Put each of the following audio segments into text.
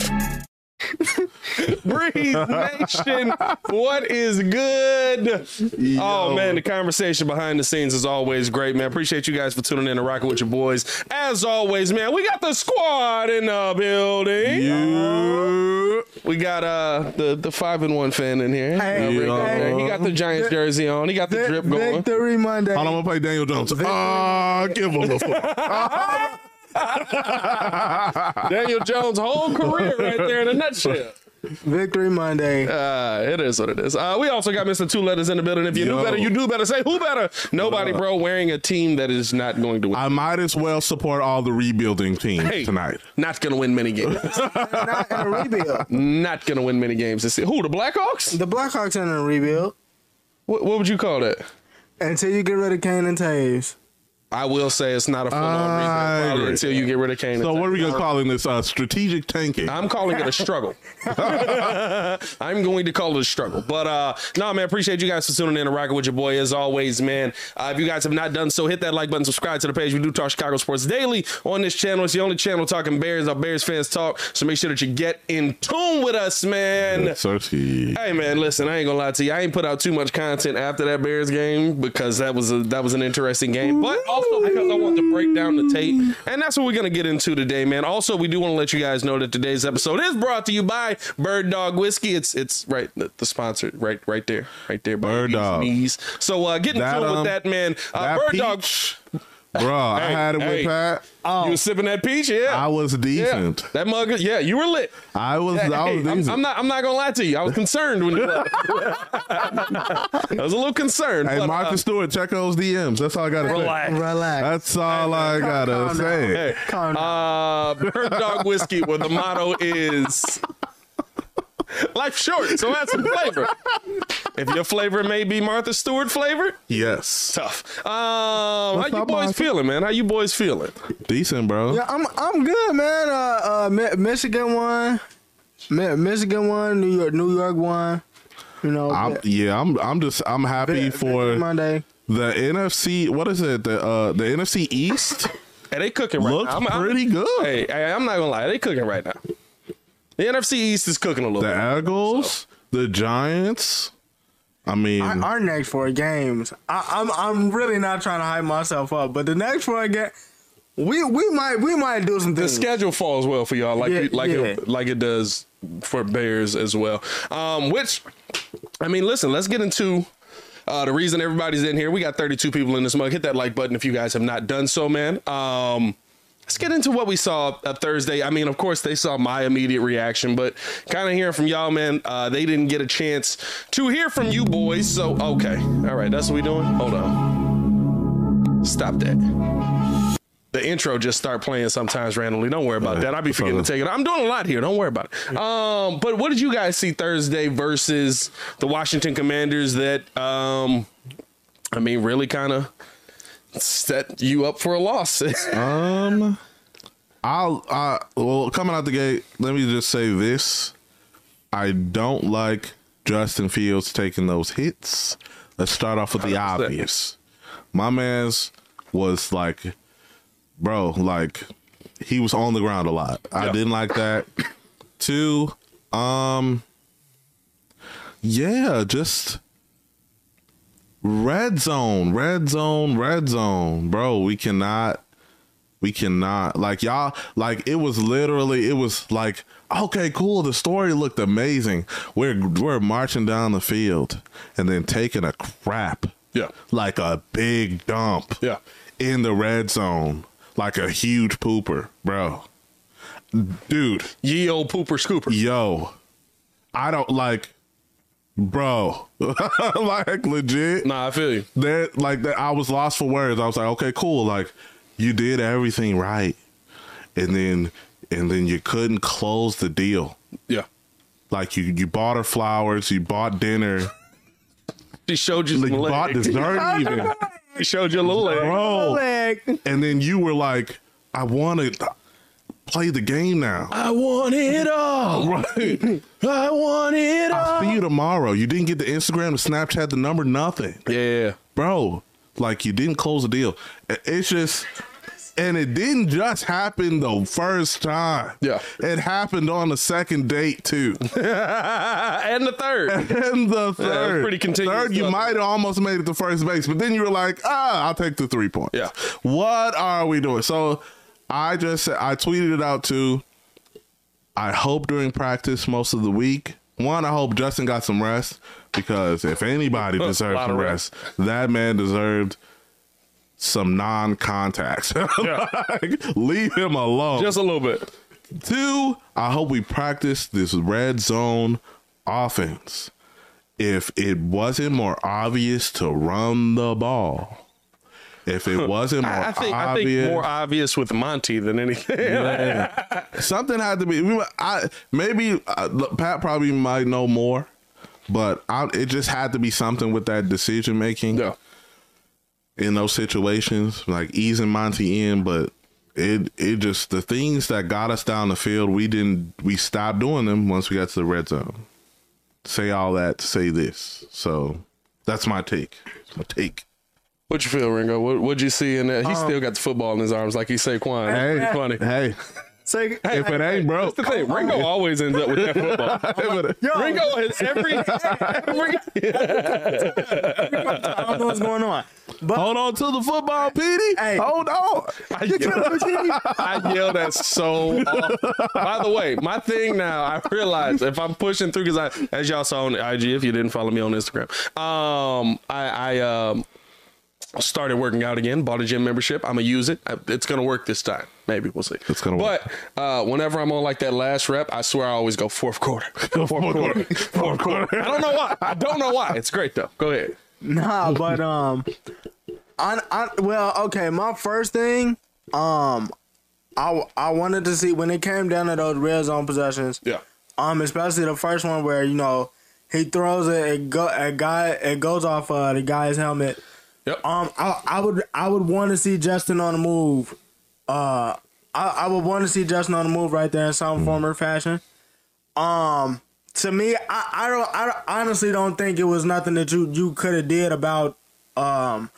Breathe Nation, what is good? Oh man, the conversation behind the scenes is always great, man. Appreciate you guys for tuning in and rocking with your boys. As always, man, we got the squad in the building. We got uh the the five and one fan in here. Hey, Uh, Rick yeah. over. He got the Giants jersey on. He got the drip going. Victory Monday. Hold on, I'm gonna play Daniel Jones. Ah, give him the foot. Daniel Jones' whole career right there in a nutshell. Victory Monday. Uh, it is what it is. Uh, we also got Mr. Two Letters in the building. If you knew better, you do better. Say who better? Nobody, bro. Wearing a team that is not going to win. I might as well support all the rebuilding teams Hey, tonight. Not going to win many games. Not in a rebuild. not going to win many games this. Who? The Blackhawks? The Blackhawks in a rebuild What, what would you call that? until you get rid of Kane and Toews. I will say it's not a full on rebuild probably until you get rid of Kane. So what are we gonna call in this? Uh, strategic tanking. I'm calling it a struggle. I'm going to call it a struggle. But uh no man, appreciate you guys for tuning in and rocking with your boy as always, man. Uh, if you guys have not done so, hit that like button, subscribe to the page. We do talk Chicago sports daily on this channel. It's the only channel talking Bears, our Bears fans talk. So make sure that you get in tune with us, man. Hey man, listen, I ain't gonna lie to you. I ain't put out too much content after that Bears game because that was a that was an interesting game. But also because I want to break down the tape. And that's what we're gonna get into today, man. Also, we do want to let you guys know that today's episode is brought to you by Bird Dog Whiskey. It's it's right the, the sponsor right right there. Right there by Bird Dog. knees. So uh get in That, tune with um, that, man. Uh, that Bird Dog peach, bro. I had it with hey. Pat. You was sipping that peach, yeah. I was yeah. decent. That mug, yeah, you were lit. I was. Hey, I was I'm, decent. I'm not. I'm not gonna lie to you. I was concerned when you left. I was a little concerned. Hey, but, Martha uh, Stewart, check those DMs. That's all I gotta Relax. say. Relax. That's all I gotta calm say. Hey, Calm down. uh, Bird Dog Whiskey, where the motto is life short, so add some flavor. If your flavor may be Martha Stewart flavor, Yes, tough. Um, how you boys Martha? feeling, man? How you boys feeling? decent, bro. Yeah, I'm I'm good, man. Uh, uh, Michigan won. Mi- Michigan won. New York, New York won. You know, I'm, yeah, I'm. I'm just. I'm happy vi- for Victory Monday. the NFC. What is it? The uh, the NFC East Hey, they cooking right looks now. I'm- I'm- pretty good. Hey, hey, I'm not gonna lie, they cooking right now. The NFC East is cooking a little the bit. Eagles, the Giants. I mean, Our, our next four games, I, I'm I'm really not trying to hype myself up, but the next four games, we we might we might do some Things. the schedule falls well for y'all, like Yeah, like yeah. it, like it does for Bears as well. Um, which, I mean, listen, let's get into. Uh, the reason everybody's in here, we got 32 people in this mug. Hit that like button if you guys have not done so, man. Um, let's get into what we saw uh, Thursday. I mean, of course, they saw my immediate reaction, but kind of hearing from y'all, man, uh, they didn't get a chance to hear from you boys. So, okay. All right, that's what we doing? Hold on. Stop that. The intro just start playing sometimes randomly. Don't worry about that. I'll be forgetting to take it. I'm doing a lot here. Don't worry about it. Um, but what did you guys see Thursday versus the Washington Commanders that um I mean really kind of set you up for a loss? um, I'll. I well, coming out the gate. Let me just say this: I don't like Justin Fields taking those hits. Let's start off with the obvious. My man's was like, bro, like he was on the ground a lot. I didn't like that. Two, Um yeah, just red zone, red zone, red zone. Bro, we cannot we cannot like y'all like it was literally it was like okay cool the story looked amazing we're we're marching down the field and then taking a crap Yeah. like a big dump Yeah. in the red zone like a huge pooper bro dude Ye old pooper scooper. yo i don't like bro like legit Nah, I feel you. that like that I was lost for words. I was like, okay, cool. Like you did everything right. And then and then you couldn't close the deal. Yeah. Like you you bought her flowers, you bought dinner, She showed you like, some you bought legs. dessert even. She showed you a little leg. Bro. Leg. And then you were like, I wanna play the game now. I want it all. Right. I want it all. I'll see you tomorrow. You didn't get the Instagram, the Snapchat, the number, nothing. Yeah. bro like you didn't close the deal it's just and it didn't just happen the first time Yeah. it happened on the second date too and the third. and the third pretty continuous third you might have almost made it to first base but then you were like ah i'll take the three points Yeah. what are we doing so i just said i tweeted it out too. I hope during practice most of the week. One i hope justin got some rest because if anybody deserved Lot some rest. that man deserved some non-contacts. Like, leave him alone. Just a little bit. Two, I hope we practice this red zone offense. If it wasn't more obvious to run the ball, if it wasn't more I think I obvious, think more obvious with Monty than anything. something had to be. we I maybe uh, look, Pat probably might know more, but I, it just had to be something with that decision making yeah. in those situations, like easing Monty in, but it it just the things that got us down the field, we didn't we stopped doing them once we got to the red zone. Say all that to say this. So that's my take. That's my take. What you feel, Ringo? What what'd you see in that? He still got the football in his arms like he Saquon. Hey, It's funny. Hey, Say, if it ain't broke, That's the thing. Ringo always ends up with that football. yo, Ringo is every every I don't know what's going on. But hold on to the football, Petey. Hey. Hold on. I yell, I yell that so often. By the way, my thing now, I realize if I'm pushing through, because I, as y'all saw on IG, if you didn't follow me on Instagram, um, I, I um, started working out again, bought a gym membership. I'm gonna use it. I- It's gonna work this time. Maybe we'll see. It's gonna work. But uh, whenever I'm on like that last rep, I swear I always go fourth quarter. Fourth quarter. Fourth quarter. I don't know why. I don't know why. It's great though. Go ahead. Nah, but um, I, I well, okay. My first thing, um, I I wanted to see when it came down to those red zone possessions. Yeah. Um, especially the first one where you know he throws it, it go a guy, it goes off uh, the guy's helmet. Yep. Um, I I would I would want to see Justin on the move. Uh, I I would want to see Justin on the move right there in some form or fashion. Um, to me, I I don't I honestly don't think it was nothing that you you could have did about um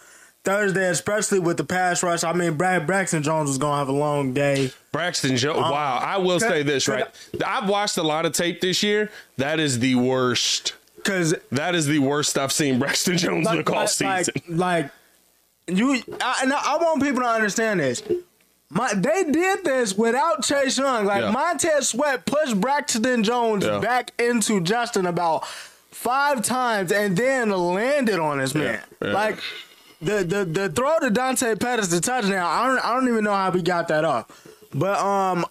Thursday, especially with the pass rush. I mean, Brad Braxton Jones was gonna have a long day. Braxton Jones. wow, I will say this right. I've watched a lot of tape this year. That is the worst. Cause That is the worst I've seen Braxton Jones look all season. like, like you, I, and I want people to understand this. My, they did this without Chase Young. Like Yeah. Montez Sweat pushed Braxton Jones Yeah. back into Justin about five times and then landed on his man. Yeah. Like the, the the throw to Dante Pettis the touchdown. I don't I don't even know how we got that off. But um,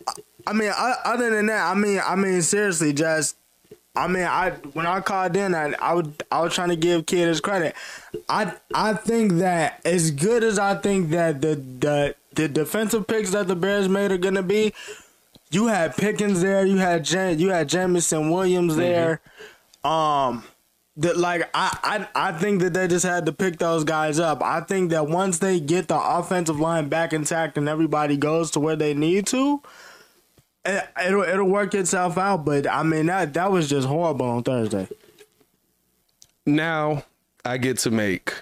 I mean, other than that, I mean, I mean, seriously, just I mean, I when I called in, I, I would I was trying to give kid his credit. I I think that as good as I think that the the the defensive picks that the Bears made are gonna be, you had Pickens there, you had you had Jameson Williams there. Um, that like I, I I think that they just had to pick those guys up. I think that once they get the offensive line back intact and everybody goes to where they need to, it'll it'll work itself out. But I mean that that was just horrible on Thursday. now I get to make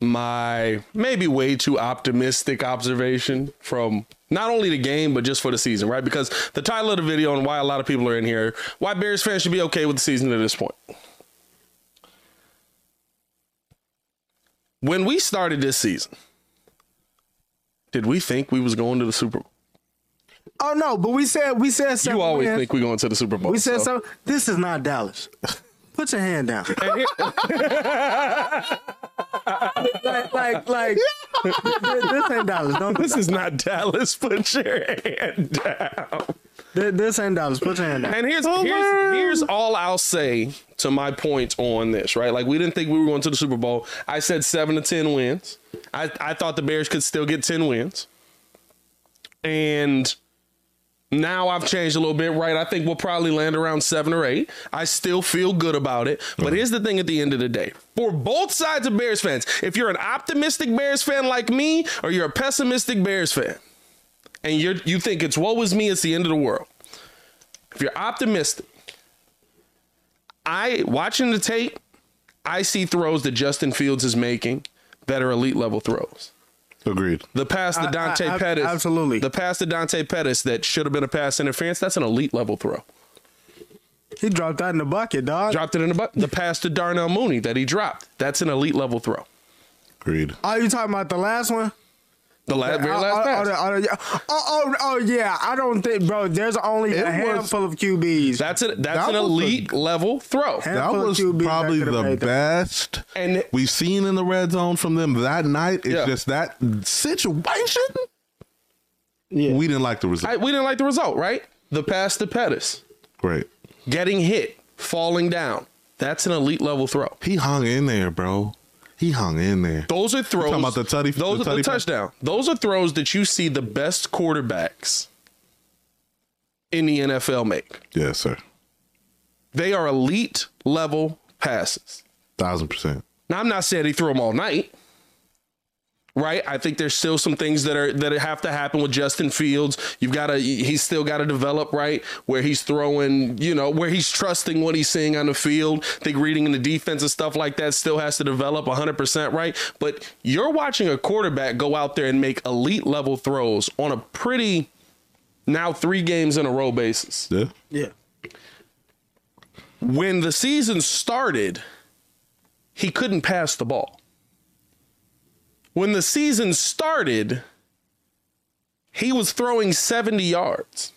my maybe way too optimistic observation from Not only the game, but just for the season, right? Because the title of the video and why a lot of people are in here, why Bears fans should be okay with the season at this point. When we started this season, did we think we was going to the Super Bowl? Oh no, but we said we said seven You always wins. think we're going to the Super Bowl. we said so- so. This is not Dallas. Put your hand down. Like, like, like this ain't Dallas. Don't do this is not Dallas. Put your hand down. This, this ain't Dallas. Put your hand down. And here's oh, here's here's all I'll say to my point on this, right? Like we didn't think we were going to the Super Bowl. I said seven to ten wins. I, I thought the Bears could still get ten wins. And now I've changed a little bit, right? I think we'll probably land around seven or eight. I still feel good about it. But here's the thing at the end of the day. For both sides of Bears fans, if you're an optimistic Bears fan like me, or you're a pessimistic Bears fan, and you're you think it's woe is me, it's the end of the world. If you're optimistic, I watching the tape, I see throws that Justin Fields is making that are elite level throws. Agreed. The pass to I- I- Dante I- Pettis, absolutely. The pass to Dante Pettis that should have been a pass interference. That's an elite level throw. He dropped that in the bucket, dog. Dropped it in the bucket. The pass to Darnell Mooney that he dropped. That's an elite level throw. Agreed. Are you talking about the last one? The last, very Oh, last oh, oh, pass. oh, oh, yeah. oh, oh, oh, yeah. I don't think, bro. There's only It a was- handful of QBs. That's a, that's That an was a- elite level throw. That was probably the made that. best And- we've seen in the red zone from them that night. It's Yeah. just that situation. Yeah. We didn't like the result. I, we didn't like the result, right? The pass to Pettis, Great. getting hit, falling down. That's an elite level throw. He hung in there, bro. He hung in there. Those are throws. talking about the tutty- Those the are the tutty touchdown. Those are throws that you see the best quarterbacks in the NFL make. Yes, sir. They are elite level passes. Thousand percent. Now I'm not saying he threw them all night. Right? I think there's still some things that are that have to happen with Justin Fields. You've got to he's still got to develop, right? Where he's throwing, you know, where he's trusting what he's seeing on the field. I think reading in the defense and stuff like that still has to develop 100%, right? But you're watching a quarterback go out there and make elite level throws on a pretty now 3 games in a row basis Yeah. yeah. when the season started, he couldn't pass the ball. When the season started, he was throwing 70 yards.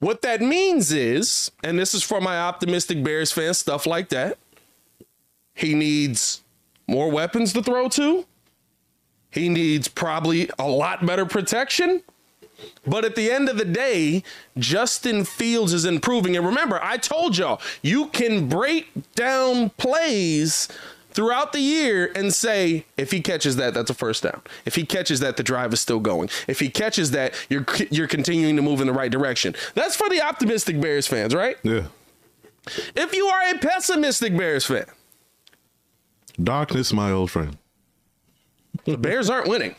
What that means is, and this is for my optimistic Bears fans, stuff like that, he needs more weapons to throw to. He needs probably a lot better protection. But at the end of the day, Justin Fields is improving. And remember, I told y'all, you can break down plays throughout the year and say, if he catches that, that's a first down. If he catches that, the drive is still going. If he catches that, you're you're continuing to move in the right direction. That's for the optimistic Bears fans, right? Yeah. If you are a pessimistic Bears fan, Darkness, my old friend. the Bears aren't winning.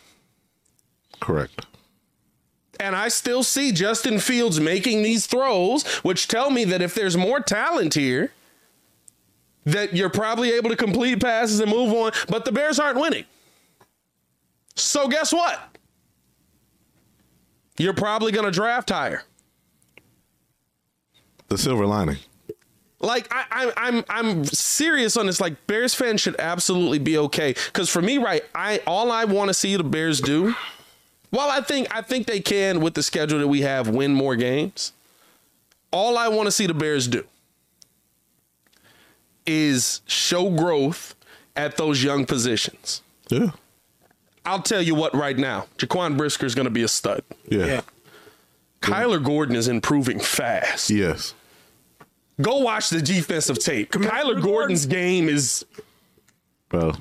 Correct. And I still see Justin Fields making these throws, which tell me that if there's more talent here, that you're probably able to complete passes and move on. But the Bears aren't winning. So guess what? You're probably going to draft higher. The silver lining. Like I, I, I'm, I'm serious on this. Like Bears fans should absolutely be okay. Because for me, right, I all I want to see the Bears do. While I think I think they can with the schedule that we have win more games. All I want to see the Bears do is show growth at those young positions. Yeah. I'll tell you what right now, Jaquan Brisker is going to be a stud. Yeah. Yeah. Kyler Gordon is improving fast. Yes. Go watch the defensive tape. Kyler Gordon's game is Bro.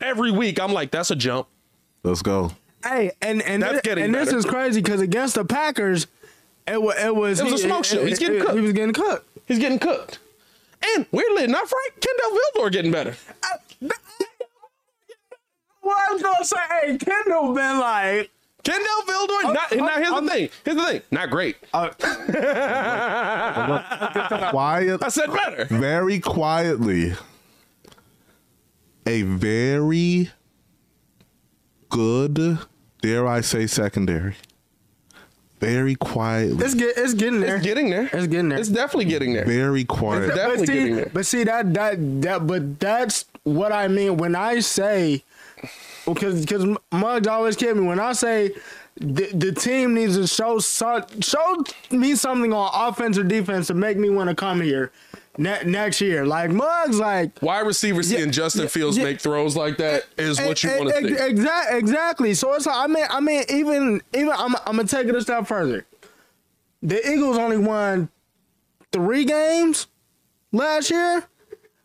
every week. I'm like, that's a jump. Let's go. Hey, and and, That's thi- getting and this is crazy because against the Packers, it was it was It was a smoke show. He's getting cooked. He was getting cooked. He's getting cooked. And weirdly enough, right? Kindle Vildor getting better. Well, I was gonna say, hey, Kindle been like, Kindle Vildor. Not, now here's the thing. Here's the thing. Not great. Uh, Quiet. I said better. very quietly. A very good dare I say, secondary. Very quietly, It's get it's getting there. It's getting there. It's getting there. It's definitely getting there. very quiet. It's definitely but see, getting there. But see that that that but that's what I mean when I say because because Muggs always kid me when I say the, the team needs to show show me something on offense or defense to make me want to come here ne- next year. Like Muggs, like Wide receiver seeing Yeah, Justin Fields yeah. make throws like that is what you want to see. Exactly, exactly. So it's like I mean, I mean, even even I'm I'm gonna take it a step further. The Eagles only won three games last year.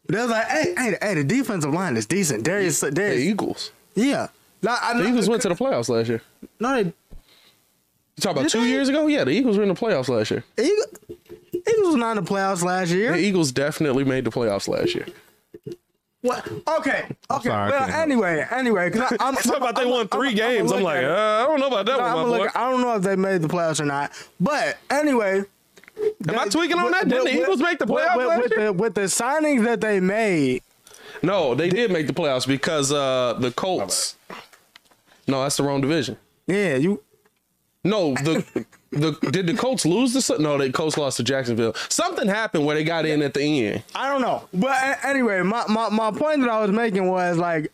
But they was like, hey, hey, hey, the defensive line is decent. Darius, The Darius, Eagles. yeah. No, I, The Eagles went to the playoffs last year. no, they, You talk about two they? years ago? Yeah, the Eagles were in the playoffs last year. Eagles, Eagles was not in the playoffs last year. The Eagles definitely made the playoffs last year. What? Okay, okay. sorry, well, anyway, anyway, because I'm Talk about they won three games. I'm, like, uh, I don't know about that No, one, I'm my gonna boy. look, I don't know if they made the playoffs or not. But anyway, Am I tweaking on that? Didn't the Eagles make the playoffs with, last with year? the, with the signings that they made? No, they did make the playoffs because uh, the Colts. No, that's the wrong division. Yeah, you. No, the the did the Colts lose the no? The Colts lost to Jacksonville. Something happened where they got in at the end. I don't know, but anyway, my, my, my point that I was making was like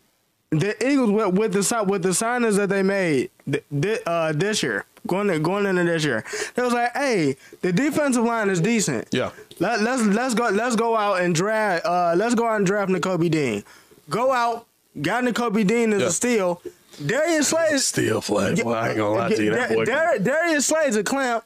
the Eagles with, with the with the signings that they made th- uh, this year, going going into this year, it was like, hey, the defensive line is decent. Yeah. Let, let's let's go let's go out and draft uh let's go out and draft Nakobe Dean. Go out, got Nakobe Dean as Yeah. a steal. Darius Slay is Steel flag. Boy, I ain't gonna lie to you. That boy. Dar- Darius Slay's a clamp.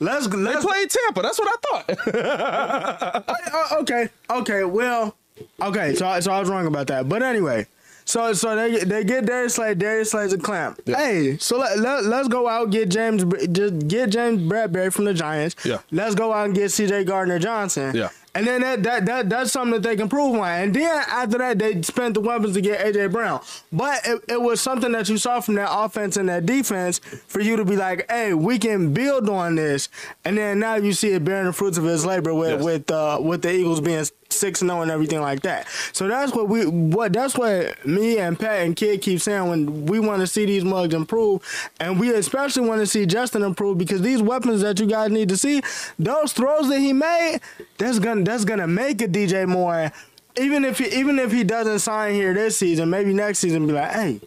Let's They let's played Tampa. That's what I thought. Uh, okay, okay, well, okay. So, I- so I was wrong about that. But anyway, so so they they get Darius Slay. Darius Slay's a clamp. Yeah. Hey, so let, let let's go out and get James just get James Bradberry from the Giants. Yeah. Let's go out and get C.J. Gardner Johnson. Yeah. And then that, that that that's something that they can prove on. And then after that, they spent the weapons to get AJ Brown. But it, it was something that you saw from that offense and that defense for you to be like, hey, we can build on this. And then now you see it bearing the fruits of his labor with Yes. with uh, with the Eagles being six and zero and everything like that. So that's what we what that's what me and Pat and Kid keep saying when we want to see these mugs improve, and we especially want to see Justin improve because these weapons that you guys need to see, those throws that he made, that's gonna that's gonna make a DJ Moore. Even if he, even if he doesn't sign here this season, maybe next season be like, hey.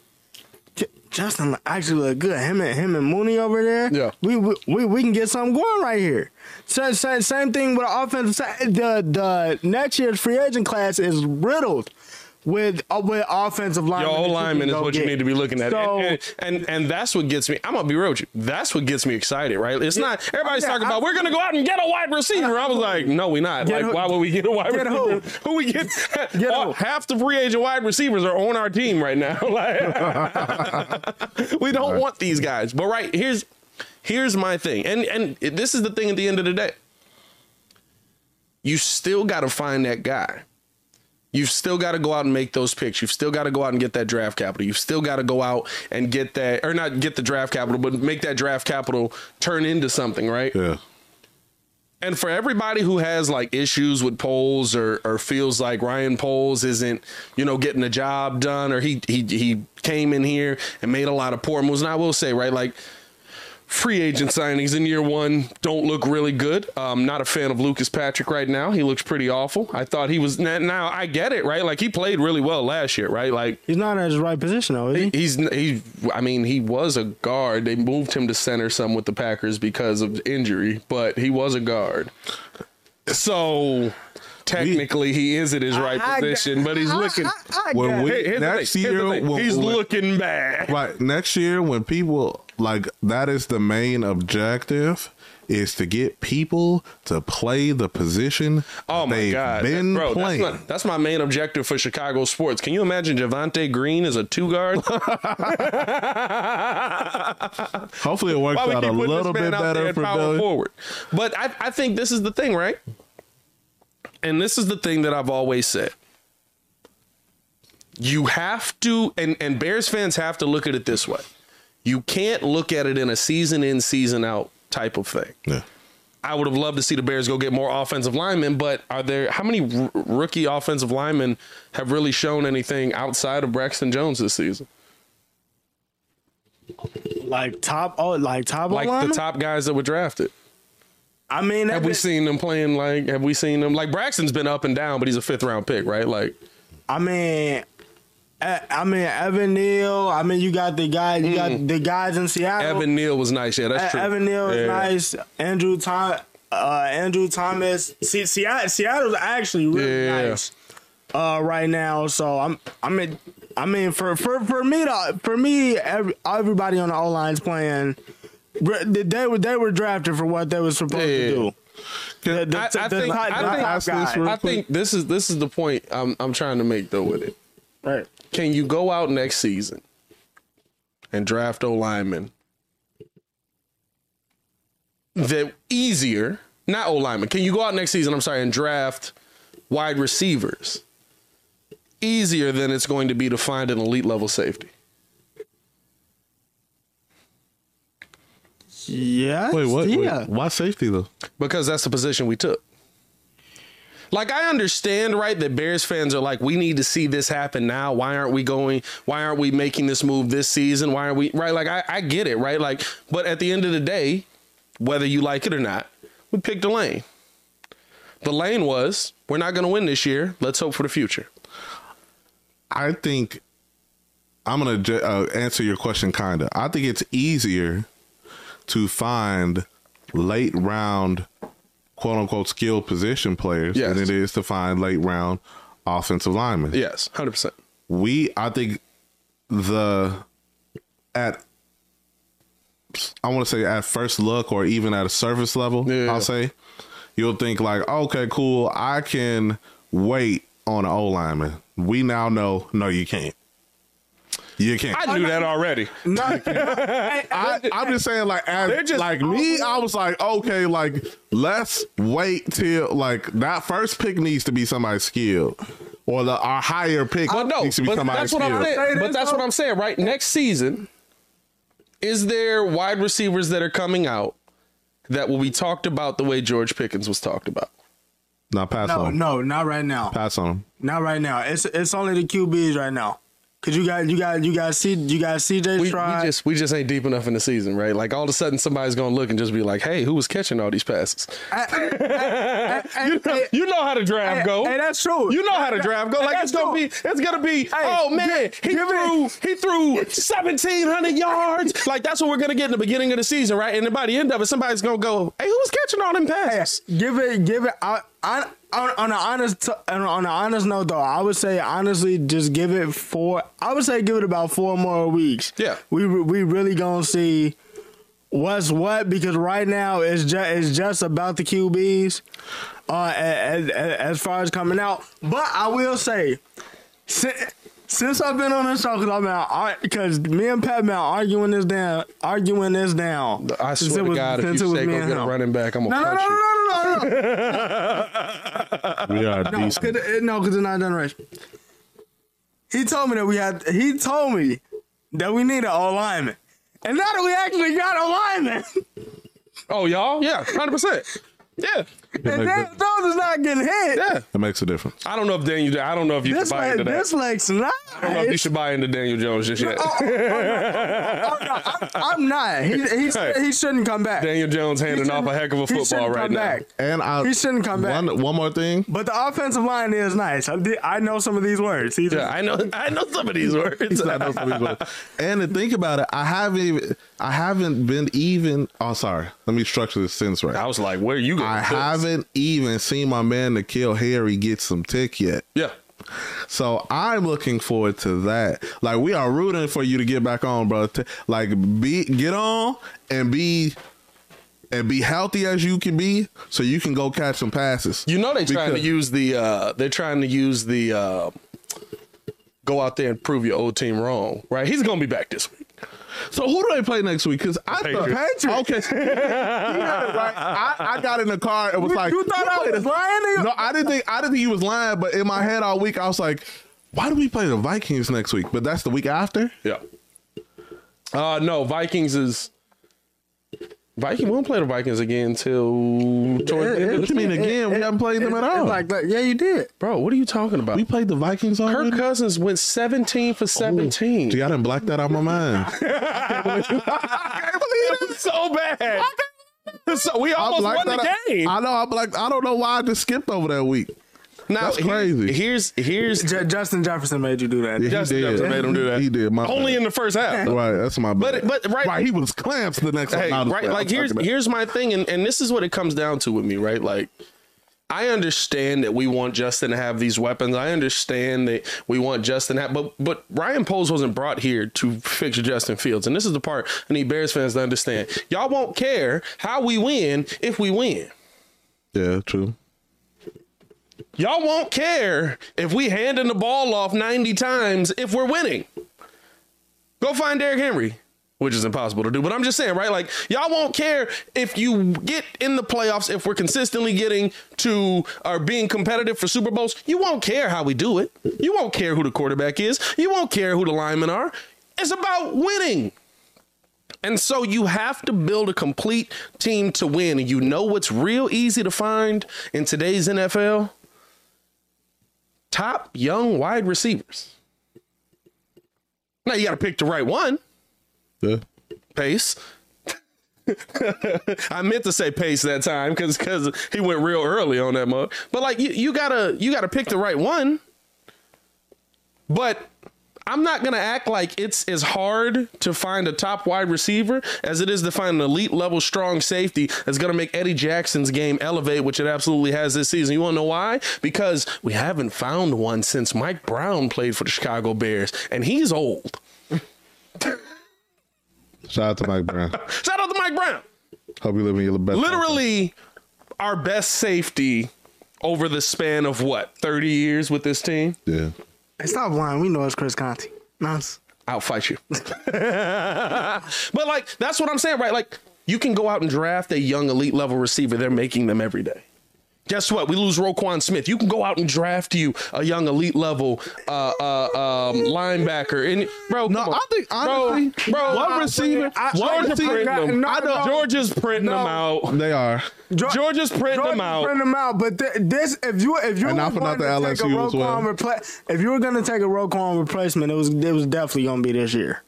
Justin actually look good. Him and him and Mooney over there. Yeah. we we, we, we can get something going right here. Same, same, same thing with the offensive side. The the next year's free agent class is riddled with uh, with offensive linemen. Your that O you lineman can is go what you need to be looking at. So, and, and, and and that's what gets me. I'm gonna be real with you. That's what gets me excited, right? It's not everybody's Yeah, talking I- about we're gonna go out and get a wide receiver. I was like, no, we not. Like, who- why would we get a wide get receiver? Who we get? Get all- who? half the free agent wide receivers are on our team right now. Like, we don't want these guys. But right here's here's my thing, and and this is the thing at the end of the day. You still got to find that guy. You've still got to go out and make those picks. You've still got to go out and get that draft capital. You've still got to go out and get that, or not get the draft capital, but make that draft capital turn into something, right? Yeah. And for everybody who has like issues with Poles or or feels like Ryan Poles isn't, you know, getting the job done, or he he he came in here and made a lot of poor moves. And I will say, right, like free agent signings in year one don't look really good. Um, not a fan of Lucas Patrick right now. He looks pretty awful. I thought he was. Now, now I get it, right? Like he played really well last year, right? Like he's not at his right position though, is he? He's he. I mean, he was a guard. They moved him to center some with the Packers because of injury, but he was a guard. So technically, he is at his right I- position, but he's looking. When got we- Here- here's next thing, year, when- he's when- looking bad. Right. Next year, when people like that is the main objective is to get people to play the position Oh my they've god, been bro! That's playing. my, that's my main objective for Chicago sports. Can you imagine Javonte Green as a two guard? Hopefully, it works out a little bit better for power forward? But I, I think this is the thing, right? And this is the thing that I've always said. You have to, and, and Bears fans have to look at it this way. You can't look at it in a season in, season out type of thing. Yeah. I would have loved to see the Bears go get more offensive linemen, but are there how many r- rookie offensive linemen have really shown anything outside of Braxton Jones this season? like top, oh, like top, like O-lineman? the top guys that were drafted. I mean, Have that we been- seen them playing like? Have we seen them like Braxton's been up and down, but he's a fifth round pick, right? Like, I mean, I mean Evan Neal. I mean, you got the guy, you got the guys in Seattle. Mm. Evan Neal was nice. Yeah, that's true. Evan Neal is Yeah. nice. Andrew Tom, uh, Andrew Thomas. See, Seattle, Seattle's actually really Yeah. nice uh, right now. So I'm, I mean, I mean, for for for me to for me, every, everybody on the O line's playing. They were they were drafted for what they were supposed Yeah. to do. The, the, I- I the think- I think- this I think this is this is the point I'm I'm trying to make though with it. Right. Can you go out next season and draft O linemen that easier? Not O linemen. Can you go out next season? I'm sorry, and draft wide receivers easier than it's going to be to find an elite level safety. Yeah. Wait, what? Wait, Yeah. why safety though? because that's the position we took. Like I understand, right, that Bears fans are like, we need to see this happen now. Why aren't we going? Why aren't we making this move this season? Why aren't we right? Like I, I get it, right? Like, but at the end of the day, whether you like it or not, we picked a lane. The lane was we're not to win this year. Let's hope for the future. I think I'm gonna ju- uh, answer your question. Kinda. I think it's easier to find late round, quote unquote, skilled position players Yes. than it is to find late round offensive linemen. Yes, hundred percent. we I think the at I want to say at first look or even at a surface level, Yeah. I'll say you'll think like, okay, cool, I can wait on an O lineman. We now know, no, you can't. You can't. I knew that already. I, I'm just saying, like, as, just- like me, I was like, okay, like, let's wait till like that first pick needs to be somebody skilled, or the our higher pick But no, needs to be but somebody that's what I'm saying. But that's what I'm saying, right? Next season, is there wide receivers that are coming out that will be talked about the way George Pickens was talked about? Not pass No, on. him. no, not right now. Pass on. Not right now. It's it's only the QBs right now. Cause you got you got you got see you got CJ We, we just we just ain't deep enough in the season, right? Like all of a sudden somebody's gonna look and just be like, "Hey, who was catching all these passes?" you, know, You know how the draft Hey, go. hey, that's true. You know how the draft go. Like it's gonna be, it's gonna be. oh man, he threw, it- he threw seventeen hundred yards. Like that's what we're gonna get in the beginning of the season, right? And then by the end of it, somebody's gonna go, "Hey, who was catching all them passes?" give it give it I, I, on, on an honest t- on on an honest note though I would say honestly just give it four I would say give it about four more weeks Yeah. we we really gonna see what's what because right now it's just it's just about the QBs uh as, as, as far as coming out but I will say since, since I've been on this show because I'm out because me and Pat been arguing this down arguing this down I swear to was- God, if you it was say me go and get a running back, I'm gonna no, no, punch no, you. no, no, no, no. We are No, decent. cause eh, no, because it's not done right. He told me that we had. He told me that we need an O lineman, and now that we actually got a lineman, Oh, y'all, yeah, hundred percent, yeah, and then those is not getting hit. yeah. It makes a difference. I don't know if Daniel. I don't know if you This should buy like, into that. this looks nice. I don't know if you should buy into Daniel Jones just yet. Oh, oh, I'm, I'm not. He, he, Hey. he shouldn't come back. Daniel Jones handing off a heck of a football right come now. back. And I He shouldn't come back. One, one more thing. But the offensive line is nice. I, I know some of these words. He just, Yeah, I know. I know some of these words. I know some people- and to think about it, I haven't even I haven't been even oh sorry. Let me structure this sentence right. I was like, "Where are you going?" I with this? Haven't even seen my man N'Keal Harry get some tick yet. Yeah, So I'm looking forward to that. Like we are rooting for you to get back on, bro. Like be get on and be and be healthy as you can be, so you can go catch some passes. you know they trying to use the. uh They're trying to use the. uh Go out there and prove your old team wrong, right? He's gonna be back this week. So who do they play next week? Because I thought Patriots. okay, he had it right. I, I got in the car and was like, you thought I was play the-" lying? No, I didn't think I didn't think he was lying, but in my head all week I was like, why do we play the Vikings next week? But that's the week after. Yeah. Uh no, Vikings is Viking won't play the Vikings again until towards the end of What the you mean again? We haven't played them at all. Like that. Yeah, you did. Bro, what are you talking about? we played the Vikings already. Kirk Cousins went 17 for 17. Gee, I didn't black that out my mind. I believe it was so bad. So we I almost won the that game. I know. I blacked. I don't know why I just skipped over that week. Now, That's here- crazy. Here's here's J- Justin Jefferson made you do that. Yeah, Justin he did. Jefferson made him do that. He did. My only bad. in the first half. right. That's my bad. But- but right- right. He was clamps the next Hey, one. right? Like here's here's my thing, and, and this is what it comes down to with me, right? Like I understand that we want Justin to have these weapons. I understand that we want Justin to have, but but Ryan Poles wasn't brought here to fix Justin Fields, and this is the part I need Bears fans to understand. Y'all won't care how we win if we win. Yeah. True. Y'all won't care if we handing the ball off 90 times if we're winning. Go find Derrick Henry, which is impossible to do. But I'm just saying, right? Like, y'all won't care if you get in the playoffs, if we're consistently getting to or being competitive for Super Bowls. You won't care how we do it. You won't care who the quarterback is. You won't care who the linemen are. It's about winning. And so you have to build a complete team to win. And you know what's real easy to find in today's NFL? Top young wide receivers. Now you got to pick the right one. Yeah. Pace. I meant to say pace that time because because he went real early on that mug. But like you, you gotta you gotta pick the right one. But I'm not gonna act like it's as hard to find a top wide receiver as it is to find an elite level strong safety that's gonna make Eddie Jackson's game elevate, which it absolutely has this season. You wanna know why? Because we haven't found one since Mike Brown played for the Chicago Bears, and he's old. Shout out to Mike Brown. Shout out to Mike Brown. Hope you live in your best. life. literally our best safety over the span of what 30 years with this team Yeah. Hey, stop lying. We know it's Chris Conte. Nice. i'll fight you but like that's what i'm saying right like you can go out and draft a young elite level receiver they're making them every day Guess what? We lose Roquan Smith. You can go out and draft you a young elite level uh, uh, um, linebacker. And bro, No, come on. I think honestly, bro, bro, one receiver, I- one Georgia receiver, printing them. No, I know no. Georgia's printing them out. they are. Georgia's printing them out. Print them out. But th- this, if you if you And were not for going nothing, to take a LSU as well. Roquan repla- if you were going to take a Roquan replacement, it was it was definitely going to be this year.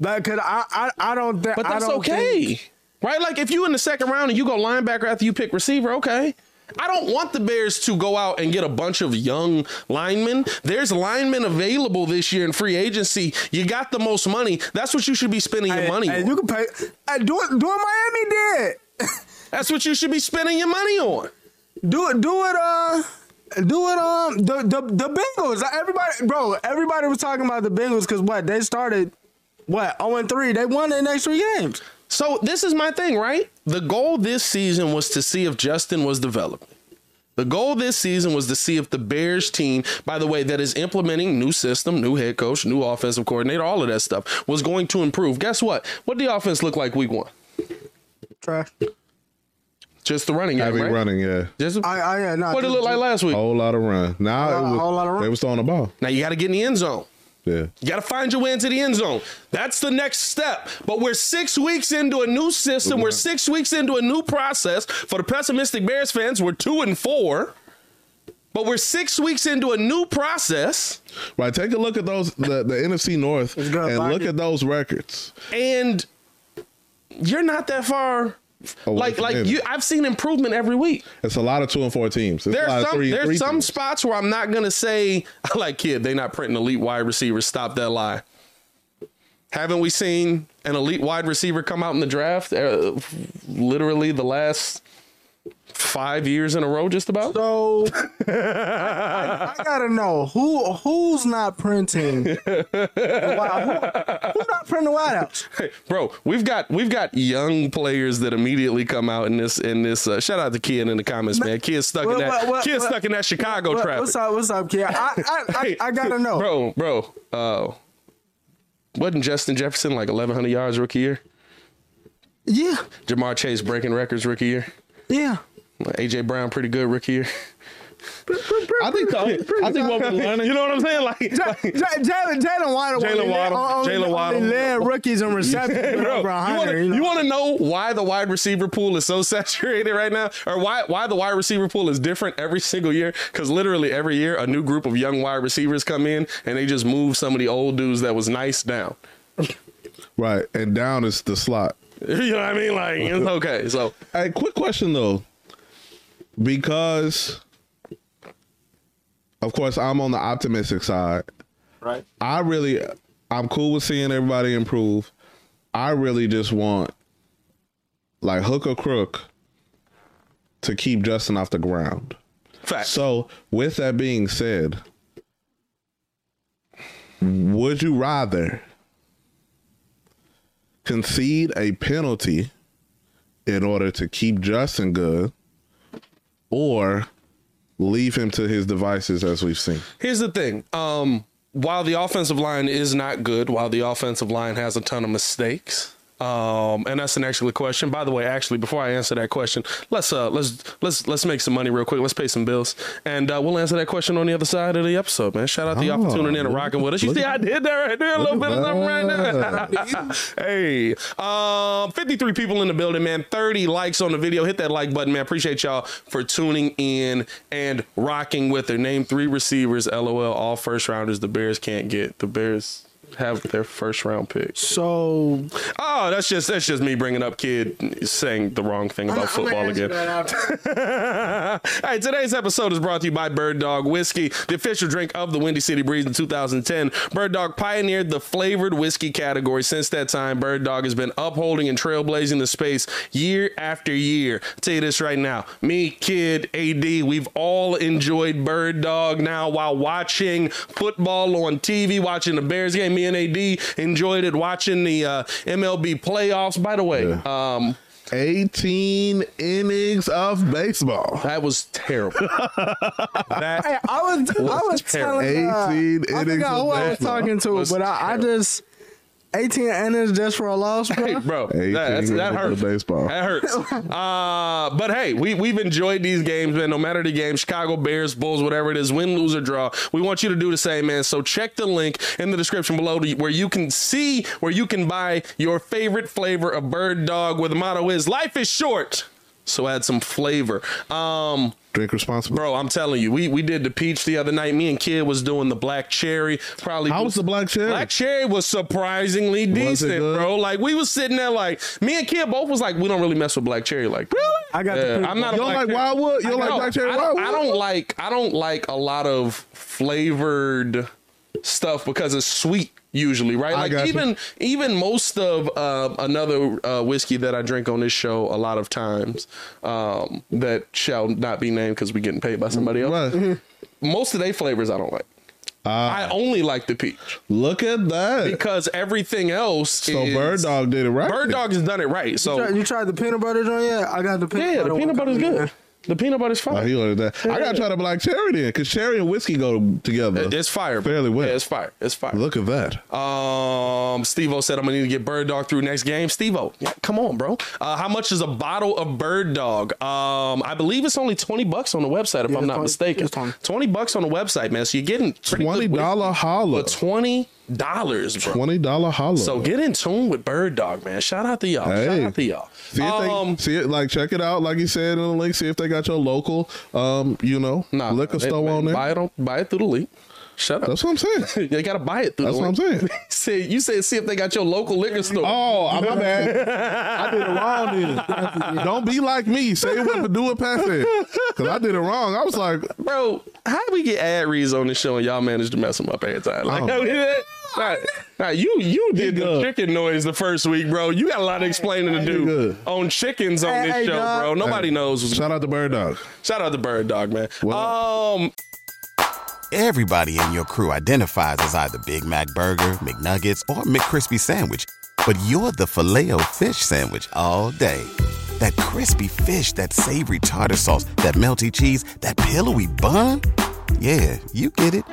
But cause I I, I don't think But I that's don't okay. think- right? Like if you in the second round and you go linebacker after you pick receiver, okay. I don't want the Bears to go out and get a bunch of young linemen. There's linemen available this year in free agency. You got the most money. That's what you should be spending your money hey, on. you can pay. Hey, do it. Do what Miami did. That's what you should be spending your money on. Do it. Do it. Uh. Do it. Um. The the the Bengals. Everybody, bro. Everybody was talking about the Bengals because what they started. What 0 and three. They won their next three games. So this is my thing, right? The goal this season was to see if Justin was developing. The goal this season was to see if the Bears team, by the way, that is implementing new system, new head coach, new offensive coordinator, all of that stuff, was going to improve. Guess what? What did the offense look like week one? Trash. Just the running game, Heavy right? running, yeah. Just I, I yeah. No, what did it look like last week? A whole lot of run. Now Whole lot- it was, whole lot of run. they was throwing the ball. Now you got to get in the end zone. Yeah. You got to find your way into the end zone. That's the next step. But we're six weeks into a new system. We're mm-hmm. six weeks into a new process. For the pessimistic Bears fans, we're two and four. But we're six weeks into a new process. Right. Take a look at those the, the NFC North and Bobby. look at those records. and you're not that far. Away like like you, I've seen improvement every week. It's a lot of two and four teams. It's There's some three, there's three some teams. spots where I'm not gonna say like kid they're not printing elite wide receivers. Stop that lie. Haven't we seen an elite wide receiver come out in the draft? Uh, literally the last five years in a row, just about. So I, I, I gotta know who who's not printing. the Wild- who, who not printing the wideouts? Hey, bro, we've got we've got young players that immediately come out in this in this. Uh, shout out to Kian in the comments, man. Kian stuck in that. what- what- Kian what- stuck in that Chicago What- traffic. what's up? What's up, kid? I I, I, Hey, I gotta know. bro, bro. Uh, wasn't Justin Jefferson like 1,100 yards rookie year? Yeah, Ja'Marr Chase breaking records rookie year. yeah. AJ Brown pretty good rookie year. I I think the, I think what we're learning. You know what I'm saying? Like, J- like Jaylen Jaylen Waddle, Jaylen Waddle, Jaylen only Waddle. led rookies in receptions with Bro, you want to you know? you want to know why the wide receiver pool is so saturated right now, or why why the wide receiver pool is different every single year? Because literally every year a new group of young wide receivers come in and they just move some of the old dudes that was nice down. Right, and down is the slot. You know what I mean? Like it's okay. So Hey, quick question though, because of course I'm on the optimistic side. Right. I really, I'm cool with seeing everybody improve. I really just want, like hook or crook, to keep Justin off the ground. fact. So, with that being said, would you rather concede a penalty in order to keep Justin good or leave him to his devices as we've seen? Here's the thing. Um, while the offensive line is not good, while the offensive line has a ton of mistakes, um, and that's an excellent question. By the way, actually, before I answer that question, let's uh, let's let's let's make some money real quick. Let's pay some bills, and uh, we'll answer that question on the other side of the episode, man. Shout out to y'all Oh, tuning in and rocking with us. You see, I did that right there, a little bit of something right there. hey, um, 53 people in the building, man. 30 likes on the video. Hit that like button, man. Appreciate y'all for tuning in and rocking with her. Name three receivers. LOL. All first rounders. The Bears can't get. The Bears have their first round pick. So Oh, that's just that's just me bringing up kid saying the wrong thing about football again. All right, today's episode is brought to you by Bird Dog Whiskey, the official drink of the Windy City Breeze in 2010. Bird Dog pioneered the flavored whiskey category. Since that time, Bird Dog has been upholding and trailblazing the space year after year. I'll tell you this right now, me, Kid, AD, we've all enjoyed Bird Dog now while watching football on TV, watching the Bears game. Me and AD enjoyed it watching the uh, MLB playoffs. By the way, um, 18 innings of baseball. that was terrible. that Hey, I was I was terrible. telling uh, 18 I forgot of who I was talking to, Was but I, I just 18 innings just for a loss, bro. Hey, bro, that, that's, that hurts. baseball. That hurts. Uh, but hey, we we've enjoyed these games, man. No matter the game, Chicago Bears, Bulls, whatever it is, win, lose, or draw. We want you to do the same, man. So check the link in the description below to, where you can see where you can buy your favorite flavor of Bird Dog. Where the motto is "Life is short." So add some flavor. Um, Drink responsibly. bro, I'm telling you, we we did the peach the other night. Me and Kid was doing the black cherry. Probably How was the black cherry? Black cherry was surprisingly it decent, good? bro. Like we was sitting there, like me and Kid both was like, we don't really mess with black cherry. Like really? I got the Yeah, pink I'm not. You a don't like cherry- Wildwood? You don't like black cherry I don't, I don't like. I don't like a lot of flavored stuff because it's sweet usually, right? Like got you. even even most of uh, another uh, whiskey that I drink on this show a lot of times um, that shall not be named because we're getting paid by somebody else. Right. Most of their flavors I don't like. Ah. I only like the peach Look at that. because everything else. so is, Bird Dog did it right. Bird Dog has done it right. So You tried the peanut butter joint yet? I got the peanut butter. yeah, butter. the peanut butter's coming in. good. The peanut butter's Oh, fine. he ordered that. I gotta try the black cherry then, because cherry and whiskey go together. It's fire. Fairly well. Yeah, it's fire. It's fire. Look at that. Um, Steve-O said I'm gonna need to get Bird Dog through next game. Steve-O, yeah, come on, bro. Uh, how much is a bottle of Bird Dog? Um, I believe it's only twenty bucks on the website, if Yeah, I'm not 20 mistaken. 20. Twenty bucks on the website, man. So you're getting pretty good Twenty dollar whiskey holla. twenty dollars, bro. Twenty dollar holla. So get in tune with Bird Dog, man. Shout out to y'all. Shout Hey. out to y'all. See if um, they see it like check it out, like you said in the link. See if they got your local, um, you know, nah, liquor store on there. Buy it on, buy it through the link. Shut up. That's what I'm saying. you gotta buy it through That's what I'm saying. Say you said see if they got your local liquor store. Oh, my bad. I did it wrong then. Don't be like me. Say it with Purdue and pass it. Because I did it wrong. I was like, Bro, how do we get ad reads on this show and y'all managed to mess them up every time? Like, Oh. how we did that? Nah, nah, you you did the chicken noise the first week, bro. You got a lot of explaining to do on chickens on Hey, this hey, show, dog. bro. Nobody Hey. knows. Shout out to Bird Dog. shout out to Bird Dog, man. What Um, Everybody in your crew identifies as either Big Mac Burger, McNuggets, or McCrispy Sandwich. But you're the filet fish Sandwich all day. That crispy fish, that savory tartar sauce, that melty cheese, that pillowy bun. Yeah, you get it.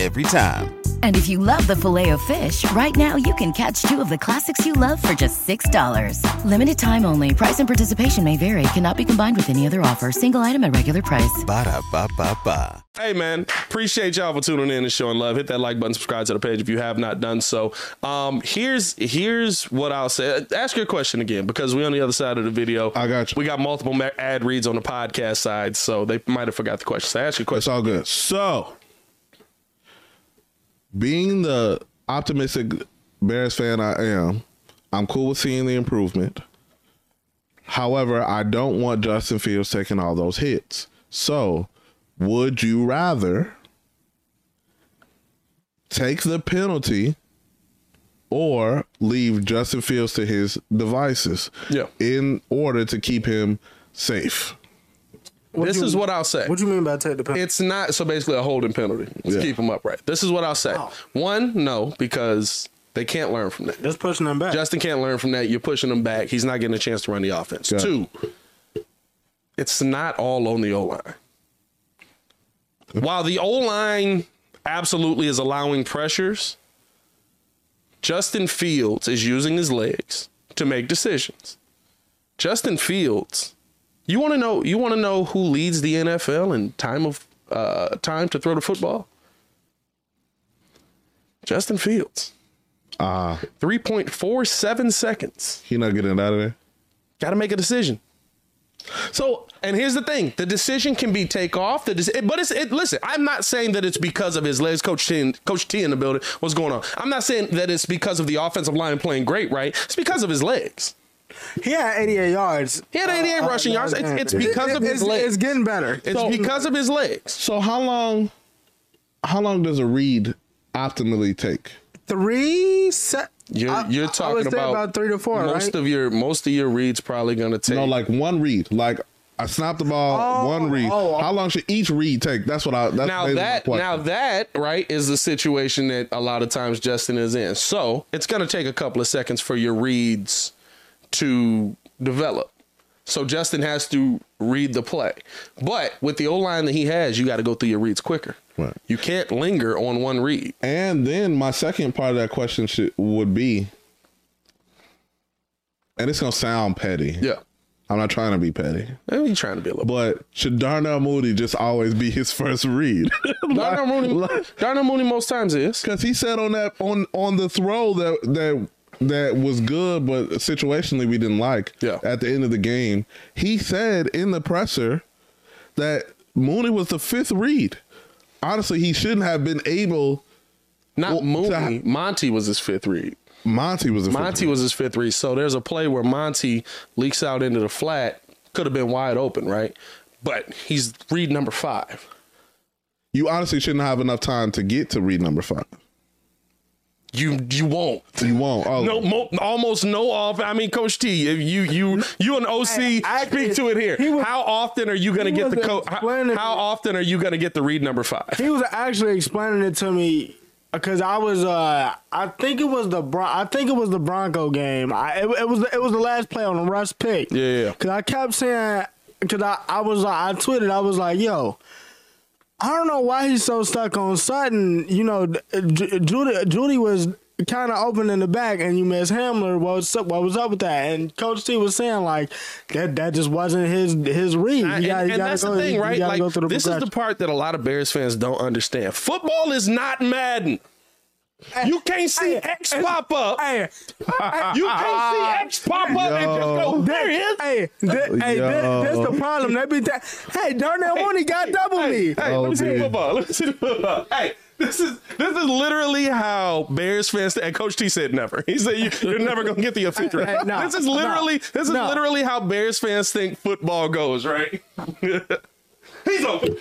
Every time. And if you love the filet of fish, right now you can catch two of the classics you love for just $6. Limited time only. Price and participation may vary. Cannot be combined with any other offer. Single item at regular price. Ba-da-ba-ba-ba. Hey man, appreciate y'all for tuning in and showing love. Hit that like button, subscribe to the page if you have not done so. Um, here's here's what I'll say. Ask your question again because we're on the other side of the video. I got you. We got multiple ad reads on the podcast side, so they might have forgot the question. So ask your question. It's all good. So, being the optimistic Bears fan I am, I'm cool with seeing the improvement. However, I don't want Justin Fields taking all those hits. So, would you rather take the penalty or leave Justin Fields to his devices Yeah. in order to keep him safe? This you- is what I'll say. What do you mean by take the penalty? It's not so basically a holding penalty to Yeah. keep them upright. This is what I'll say. Oh. One, no, because they can't learn from that. Just pushing them back. Justin can't learn from that. You're pushing him back. He's not getting a chance to run the offense. Got it. Two, it's not all on the O line. While the O line absolutely is allowing pressures, Justin Fields is using his legs to make decisions. Justin Fields, you want to know? You want to know who leads the NFL in time of uh, time to throw the football? Justin Fields. Ah, 3.47 seconds. he not getting it out of there. Got to make a decision. So, and here's the thing: the decision can be take off. The dec- but it's it. Listen, I'm not saying that it's because of his legs. Coach T, Coach T in the building. What's going on? I'm not saying that it's because of the offensive line playing great. Right? It's because of his legs. He had 88 yards. He had 88 Uh, rushing uh, yards. It's, it's because it- of his it's, legs. It's getting better. It's because of his legs. So how long? How long does a read optimally take? three set. You're I- you're I would talking say about, about three to four, Most right? of your most of your reads probably going to take. No, like one read. Like I snapped the ball, Oh, one read. oh, oh. How long should each read take? That's what I. That's now that now that right is the situation that a lot of times Justin is in. So it's going to take a couple of seconds for your reads to develop. So Justin has to read the play, but with the O line that he has, you got to go through your reads quicker. Right. You can't linger on one read. And then my second part of that question should, would be, and it's gonna sound petty. Yeah, I'm not trying to be petty, he's trying to be a little. but should Darnell Mooney just always be his first read? Darnell Mooney, Darnell Mooney most times is. Because he said on that on on the throw that that that was good, but situationally we didn't like. Yeah. At the end of the game, he said in the presser that Mooney was the fifth read. Honestly, he shouldn't have been able. Not Well, Mooney. Monty was his fifth read. Monty was fifth Monty was his fifth read. So there's a play where Monty leaks out into the flat. Could have been wide open, right? But he's read number five. You honestly shouldn't have enough time to get to read number five. You you won't. You won't. Oh, No, mo- almost no off. I mean, Coach T, if you you you and OC I- I- speak to it here. he was- how often are you going to get the coach? how, how often are you going to get the read number five? He was actually explaining it to me because I was uh I think it was the Bron- I think it was the Bronco game. I it, it was it was the last play on the Russ pick. Yeah, yeah. Cause I kept saying because I I was like I tweeted I was like yo. I don't know why he's so stuck on Sutton. You know, J- Jeudy Jeudy was kind of open in the back, and you miss Hamler. What was up? What was up with that? And Coach T was saying like that that just wasn't his his read. and, You gotta- and gotta that's go- the thing, right? Like this is the part that a lot of Bears fans don't understand. Football is not Madden. Eh, you can't see Hey, X pop up. Hey, You can't see ah, X pop up and just go, there he is. Hey, th- hey, Yo. this, this the problem. They be ta- hey, Darnell Mooney got double Hey, me. hey, Oh, let me see the football. Let me see the football. Hey, this is this is literally how Bears fans and Coach T said never. He said you, you're never gonna get the official. Hey, no, this is literally no, this is no. literally how Bears fans think football goes, right? He's open.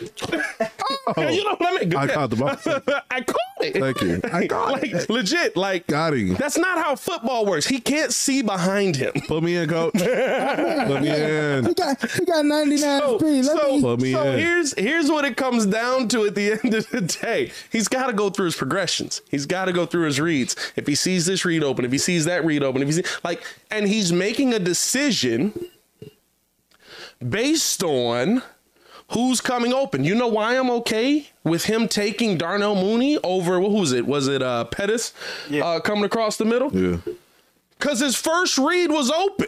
Oh. you know, let me. I caught the ball. I caught it. Thank you. I got like it. legit, like Got him. that's not how football works. He can't see behind him. Put me in, coach. Put me in. He got he got 99 So, speed. Let so, me. Put me so in. here's here's what it comes down to at the end of the day. He's got to go through his progressions. He's got to go through his reads. If he sees this read open, if he sees that read open, if he sees like, and he's making a decision based on who's coming open. You know why I'm okay with him taking Darnell Mooney over what was it? Was it uh Pettis uh, coming across the middle? Yeah. Cause his first read was open.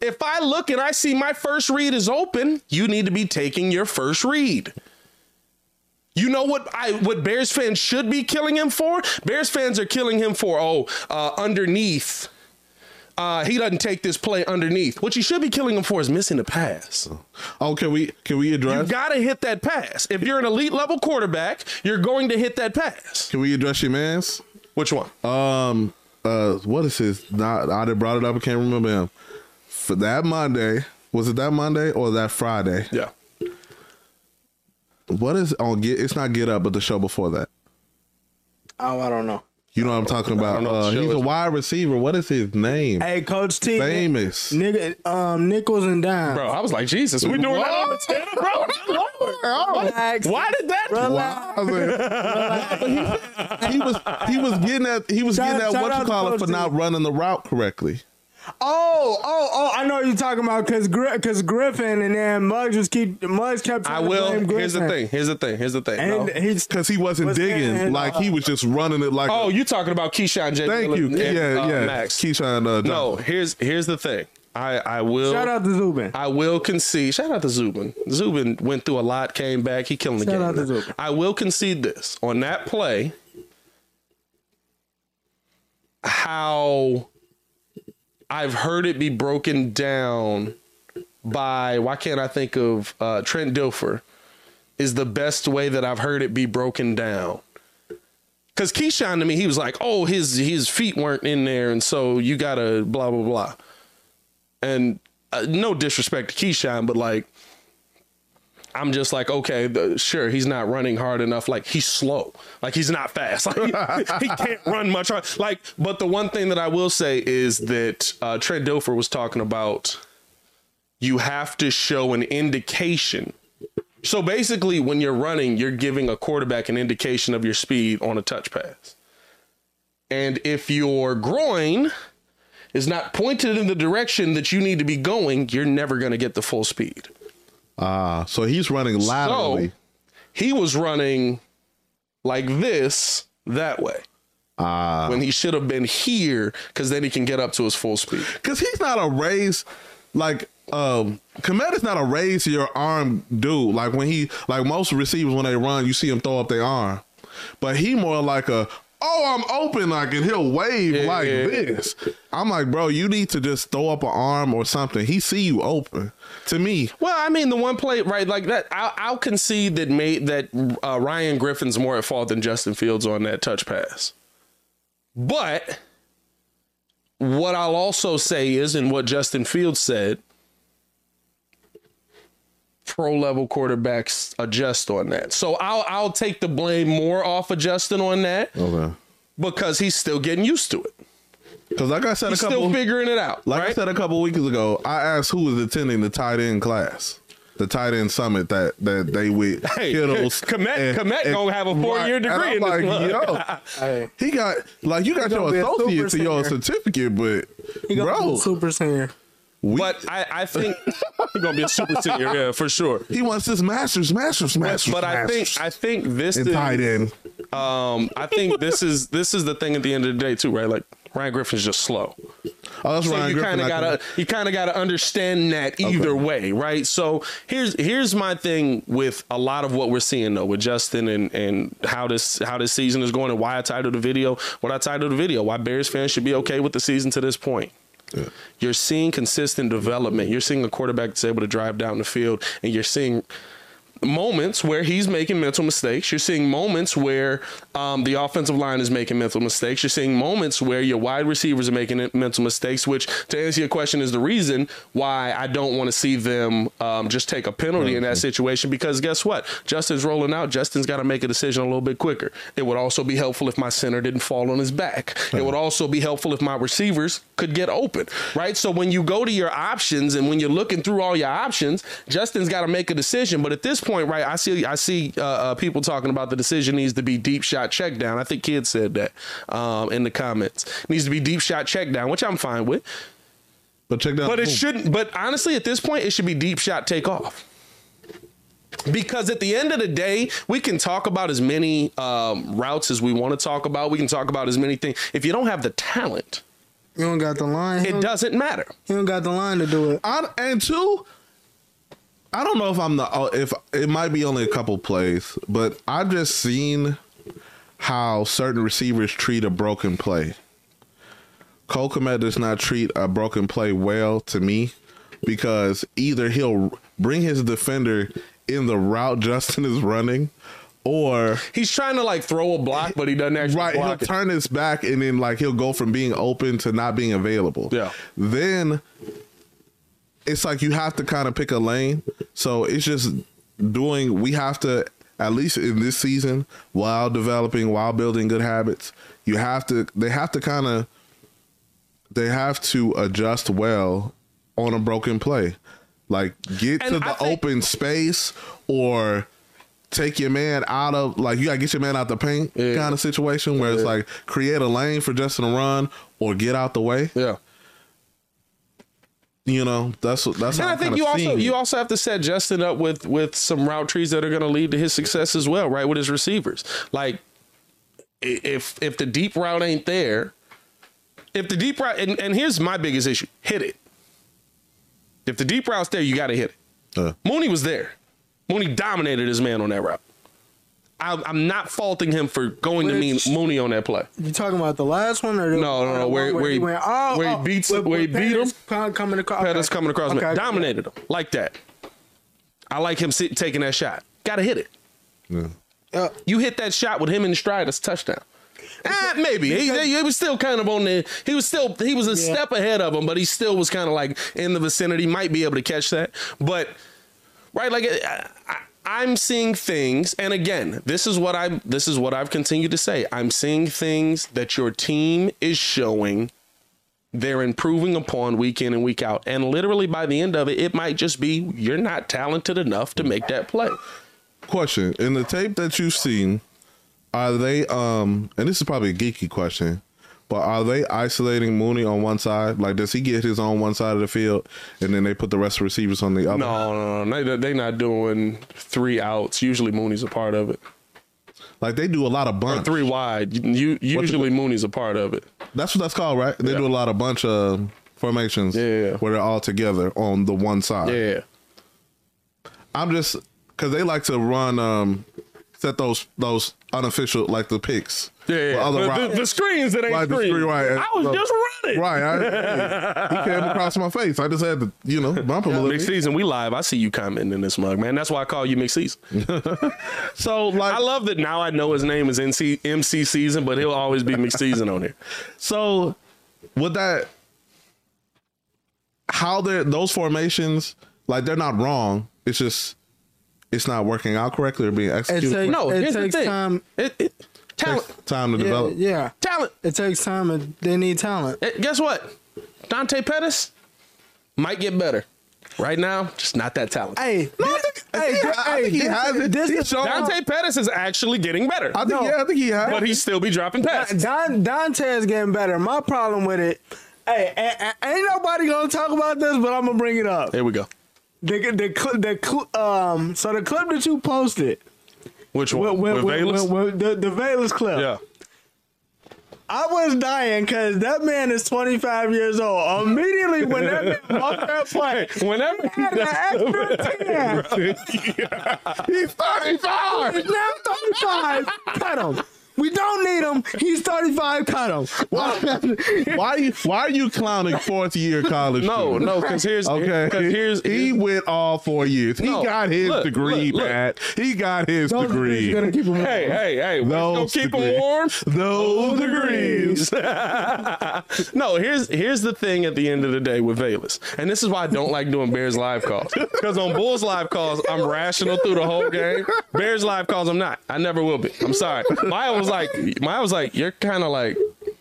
If I look and I see my first read is open, you need to be taking your first read. You know what I what Bears fans should be killing him for? Bears fans are killing him for oh uh, underneath. Uh, he doesn't take this play underneath. What you should be killing him for is missing the pass. Oh, can we can we address? You gotta hit that pass. If you're an elite level quarterback, you're going to hit that pass. can we address your man's? Which one? Um uh what is his not I done brought it up, I can't remember him. For that Monday, was it that Monday or that Friday? Yeah. What is on get it's not get up, but the show before that. Oh, I don't know. You know what I'm talking about. Uh, he's a wide receiver. What is his name? Hey, Coach T. Famous. Nigga, um, nickels and dimes. Bro, I was like, Jesus, we doing that on the ten, bro. Relax. Why did that? Relax. he was he was getting at he was Shout- getting at shout what you call it for not running the route correctly. Oh, oh, oh! I know what you're talking about because because Griffin and then Muggs just keep Muggs kept. I will. blame Here's the thing. Here's the thing. Here's the thing. and No. he's Because he wasn't Was digging. and, like uh, he was just running it like Oh, a, you talking about Keyshawn J. thank you. And, yeah, uh, yeah. Max. Keyshawn uh, No, here's here's the thing. I I will shout out to Zubin. I will concede. Shout out to Zubin. Zubin went through a lot, came back, he killing the game. Shout game. out to Zubin. I will concede this on that play. How I've heard it be broken down by why can't I think of uh, Trent Dilfer is the best way that I've heard it be broken down. Cause Keyshawn to me, he was like, "Oh, his his feet weren't in there, and so you gotta blah blah blah." And uh, no disrespect to Keyshawn, but like, I'm just like, okay, the, sure, he's not running hard enough. Like he's slow. Like he's not fast. Like he can't run much. hard. Like, but the one thing that I will say is that uh, Trent Dilfer was talking about. You have to show an indication. So basically, when you're running, you're giving a quarterback an indication of your speed on a touch pass. And if your groin is not pointed in the direction that you need to be going, you're never going to get the full speed. Ah, so he's running laterally. So he was running like this that way. Ah, when he should have been here because then he can get up to his full speed. because he's not a raise like um Kmet is not a raise your arm dude. Like when he like most receivers when they run, you see him throw up their arm. But he more like a oh I'm open like and he'll wave Yeah, like yeah, this. I'm like, bro, you need to just throw up an arm or something. He see you open. To me, Well, I mean, the one play right like that. I'll, I'll concede that made that uh, Ryan Griffin's more at fault than Justin Fields on that touch pass. But what I'll also say is, and what Justin Fields said, pro level quarterbacks adjust on that. So I'll I'll take the blame more off of Justin on that okay. because he's still getting used to it. Because like I said He's a couple still figuring it out. Like I said a couple weeks ago, I asked who was attending the tight end class, the tight end summit that that they with Hey, Kittles. Kmet- Kmet gonna have a four-year and degree I'm in this like, yo, Hey, he got like you got your be associate to your certificate, but he gonna bro, be super senior. We, But I, I think he's gonna be a super senior, yeah, for sure. he wants his masters, masters, masters. But I think masters I think this in is tight end. um I think this is this is the thing at the end of the day too, right? Like Ryan Griffin's just slow. Oh, that's So Ryan you Griffin. kind of gotta can- you kind of gotta understand that either way, right? So here's here's my thing with a lot of what we're seeing though with Justin and and how this how this season is going and why I titled the video what I titled the video why Bears fans should be okay with the season to this point. You're seeing consistent development. You're seeing a quarterback that's able to drive down the field, and you're seeing moments where he's making mental mistakes. You're seeing moments where um, the offensive line is making mental mistakes. You're seeing moments where your wide receivers are making mental mistakes, which, to answer your question, is the reason why I don't want to see them um, just take a penalty in that situation. Because guess what? Justin's rolling out. Justin's got to make a decision a little bit quicker. It would also be helpful if my center didn't fall on his back. It would also be helpful if my receivers could get open, right? So when you go to your options and when you're looking through all your options, Justin's got to make a decision. But at this point, right, I see I see uh, uh, people talking about the decision needs to be deep shot check down. I think kids said that um, in the comments. needs to be deep shot check down, which I'm fine with. But check that. But it shouldn't. But honestly, at this point, it should be deep shot take off. because at the end of the day, we can talk about as many um, routes as we want to talk about. We can talk about as many things. If you don't have the talent, You don't got the line. It doesn't matter. You don't got the line to do it. I, and two, I don't know if I'm the uh, if it might be only a couple plays, but I've just seen how certain receivers treat a broken play. Cole Kmet does not treat a broken play well to me because either he'll bring his defender in the route Justin is running, or He's trying to like throw a block, but he doesn't actually right he'll it. turn his back and then like he'll go from being open to not being available Yeah. then it's like you have to kind of pick a lane so it's just doing we have to at least in this season while developing while building good habits you have to they have to kind of they have to adjust well on a broken play like get And to the think- open space or take your man out of like you gotta get your man out the paint Yeah. kind of situation where it's like create a lane for Justin to run or get out the way. Yeah. You know, that's what that's And I think you also it. you also have to set Justin up with with some route trees that are going to lead to his success as well, right? With his receivers, like if if the deep route ain't there, if the deep route and, and here's my biggest issue: hit it. If the deep route's there, you got to hit it. Uh, Mooney was there. Mooney dominated his man on that route. I, I'm not faulting him for going to mean Mooney on that play. You talking about the last one or the No, no, no, where- where he- went, oh, where he oh, beats- with- where he beat him? Coming across. Pettis okay. coming across, Okay, man, dominated him like that. I like him sit, taking that shot. Got to hit it. yeah. Yeah. You hit that shot with him in stride, it's touchdown. Ah, maybe he, he was still kind of on the. He was still he was a Yeah. step ahead of him, but he still was kind of like in the vicinity. Might be able to catch that, but right, like I, I, I'm seeing things, and again, this is what I this is what I've continued to say. I'm seeing things that your team is showing. They're improving upon week in and week out, and literally by the end of it, it might just be you're not talented enough to make that play. Question: In the tape that you've seen, are they um? And this is probably a geeky question, but are they isolating Mooney on one side? Like, does he get his on one side of the field, and then they put the rest of the receivers on the other? No, no, no. They, they're not doing three outs. Usually Mooney's a part of it. Like they do a lot of Or bunch. three wide. You, usually Mooney's a part of it. That's what that's called, right? They Yeah. do a lot of bunch of formations Yeah. where they're all together on the one side. Yeah. I'm just because they like to run um set those those unofficial like the picks. Yeah, With yeah. other The, routes. the, the screens that ain't Like the screens. screen, right. I was So- just running. Right, I, he came across my face. I just had to, you know, bump him a little Mixed bit. season, we live. I see you commenting in this mug, man. That's why I call you mixed season. So like, I love that now I know his name is NC, MC season, but he'll always be mixed season on here. so with that, how they're those formations like they're not wrong. It's just it's not working out correctly or being It executed. takes, No, it here's the takes thing. time. It, it, talent. Takes time to Yeah, develop. yeah, Talent. it takes time, and they need talent. Eh, guess what? Dante Pettis might get better. Right now, just not that talented. Hey, No, I this- think- I hey, think- this- I hey, think he this- has it. This He's is shown- Dante Pettis is actually getting better, I think No. yeah, I think he has. but he still be dropping passes. Don, Dante is getting better. My problem with it, hey, a- a- ain't nobody gonna talk about this, but I'm gonna bring it up. Here we go. The the cl- the um so the clip that you posted Which with, one? with, With with, Velus? with- with the the Velus clip. Yeah. I was dying because that man is 25 years old. Immediately when that man walked that play, Whenever he had an extra 10. He's 35. He's now 35. Cut him. We don't need him. He's 35. Cut him. Why, why, you- why are you clowning fourth year college? No, students? no, because here's Okay, because here's he went all four years. He No, got his look, degree, look, look. Pat. He got his Those degree. Gonna keep him. Hey, hey, hey, what's gonna Those keep degrees. him warm? Those degrees. no, here's here's the thing at the end of the day with Velus, and this is why I don't like doing Bears live calls. Because on Bulls live calls, I'm rational through the whole game. Bears live calls, I'm not. I never will be. I'm sorry. Maya was like, Maya was like, you're kind of like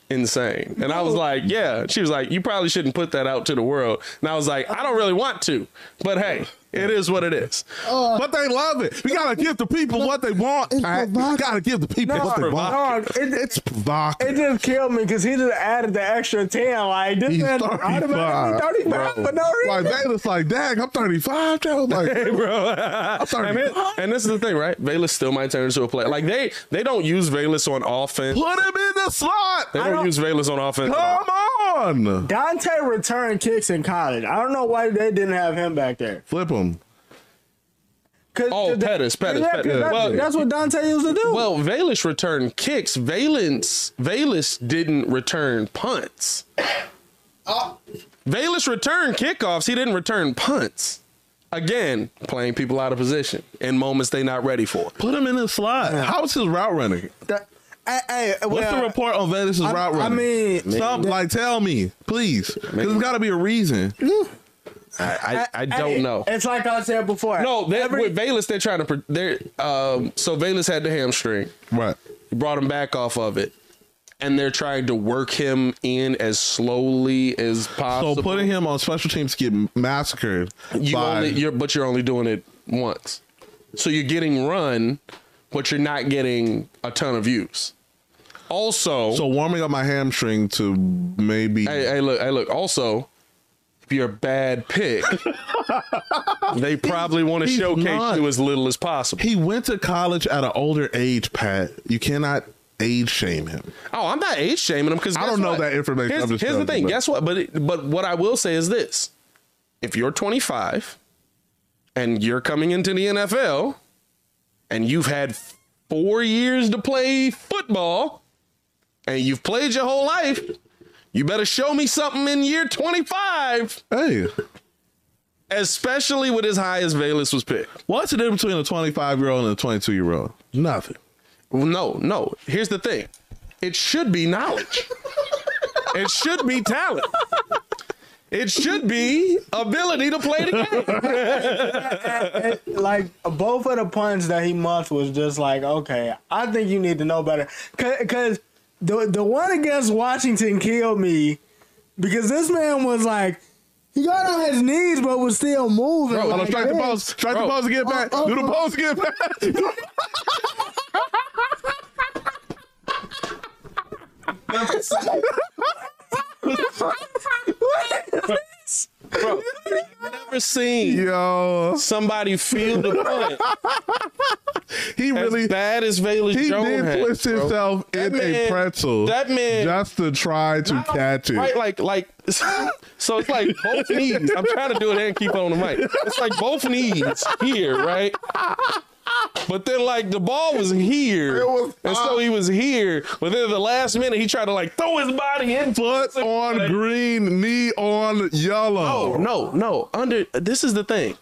insane, and I was like, yeah. She was like, you probably shouldn't put that out to the world, and I was like, I don't really want to, but hey. It is what it is. but they love it. We gotta give the people what they want. Pat. We gotta give the people No, what they want. no, it- it's provocative. It just killed me because he just added the extra 10. Like, this He's man 35. automatically 35 for no Like reason. Bayless, like, dang, I'm 35. Joe. Like, Hey, bro. I'm and, 35. it- and this is the thing, right? Bayless still might turn into a player. Like they they don't use Bayless on offense. Put him in the slot. They don't, don't- use Bayless on offense. Come on. Dante returned kicks in college. I don't know why they didn't have him back there. Flip him. Cause Oh, the- Pettis, Pettis, yeah, 'cause Pettis. That's, Well- that's what Dante used to do. Well, Velus returned kicks. Valence Velus didn't return punts. Velus returned kickoffs. He didn't return punts. Again, playing people out of position in moments they're not ready for. Put him in the slot. How's his route running? That- hey, hey, What's well, the report on Vegas' I- route I running? mean- Some, like, tell me, please. Because there's got to be a reason. I, I, I don't know. It's like I said before. No, they, Every- with Velus, they're trying to. pre- They're um, so Velus had the hamstring. Right. He brought him back off of it, and they're trying to work him in as slowly as possible. So putting him on special teams to get massacred you by only, you're, but you're only doing it once. So you're getting run, but you're not getting a ton of views. Also, so warming up my hamstring to maybe hey, hey, look, hey, look. Also, if you're a bad pick, they probably want to showcase not. you as little as possible. he went to college at an older age, Pat. You cannot age shame him. Oh, I'm not age shaming him because I don't know that information. Here's, here's the thing. Guess what? But it, but what I will say is this: if you're 25 and you're coming into the NFL and you've had four years to play football and you've played your whole life, you better show me something in year 25, Hey, especially with as high as Velus was picked. what's the difference between a 25 year old and a 22 year old? Nothing. Well, No, no. Here's the thing. It should be knowledge. it should be talent. It should be ability to play the game. like both of the punts that he muffed was just like, okay, I think you need to know better. Because the the one against Washington killed me because this man was like, he got on his knees but was still moving. Hold on, like strike the this. pose. Strike Bro. the pose to get back. Oh, oh, Do the pose to get back. Bro, never seen Yo, somebody feel the punt he really as bad as Velus he Jones did had, twist bro. himself That in a pretzel. that man- just to try to catch it. Right, like, like, so it's like both knees. I'm trying to do it and keep it on the mic. It's like both knees here, right? But then, like, the ball was here, was and so he was here. But then, the last minute, he tried to like throw his body in. Foot on green, knee on yellow. Oh no, no. Under this is the thing,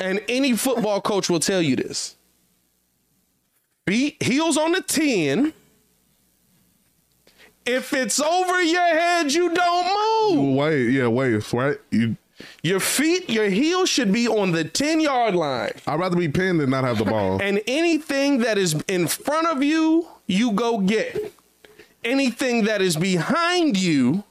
and any football coach will tell you this. Feet heels on the ten. If it's over your head, you don't move. Wait, yeah, wait, right? You, Your feet, your heels should be on the 10 yard line. I'd rather be pinned than not have the ball. And anything that is in front of you, you go get. Anything that is behind you,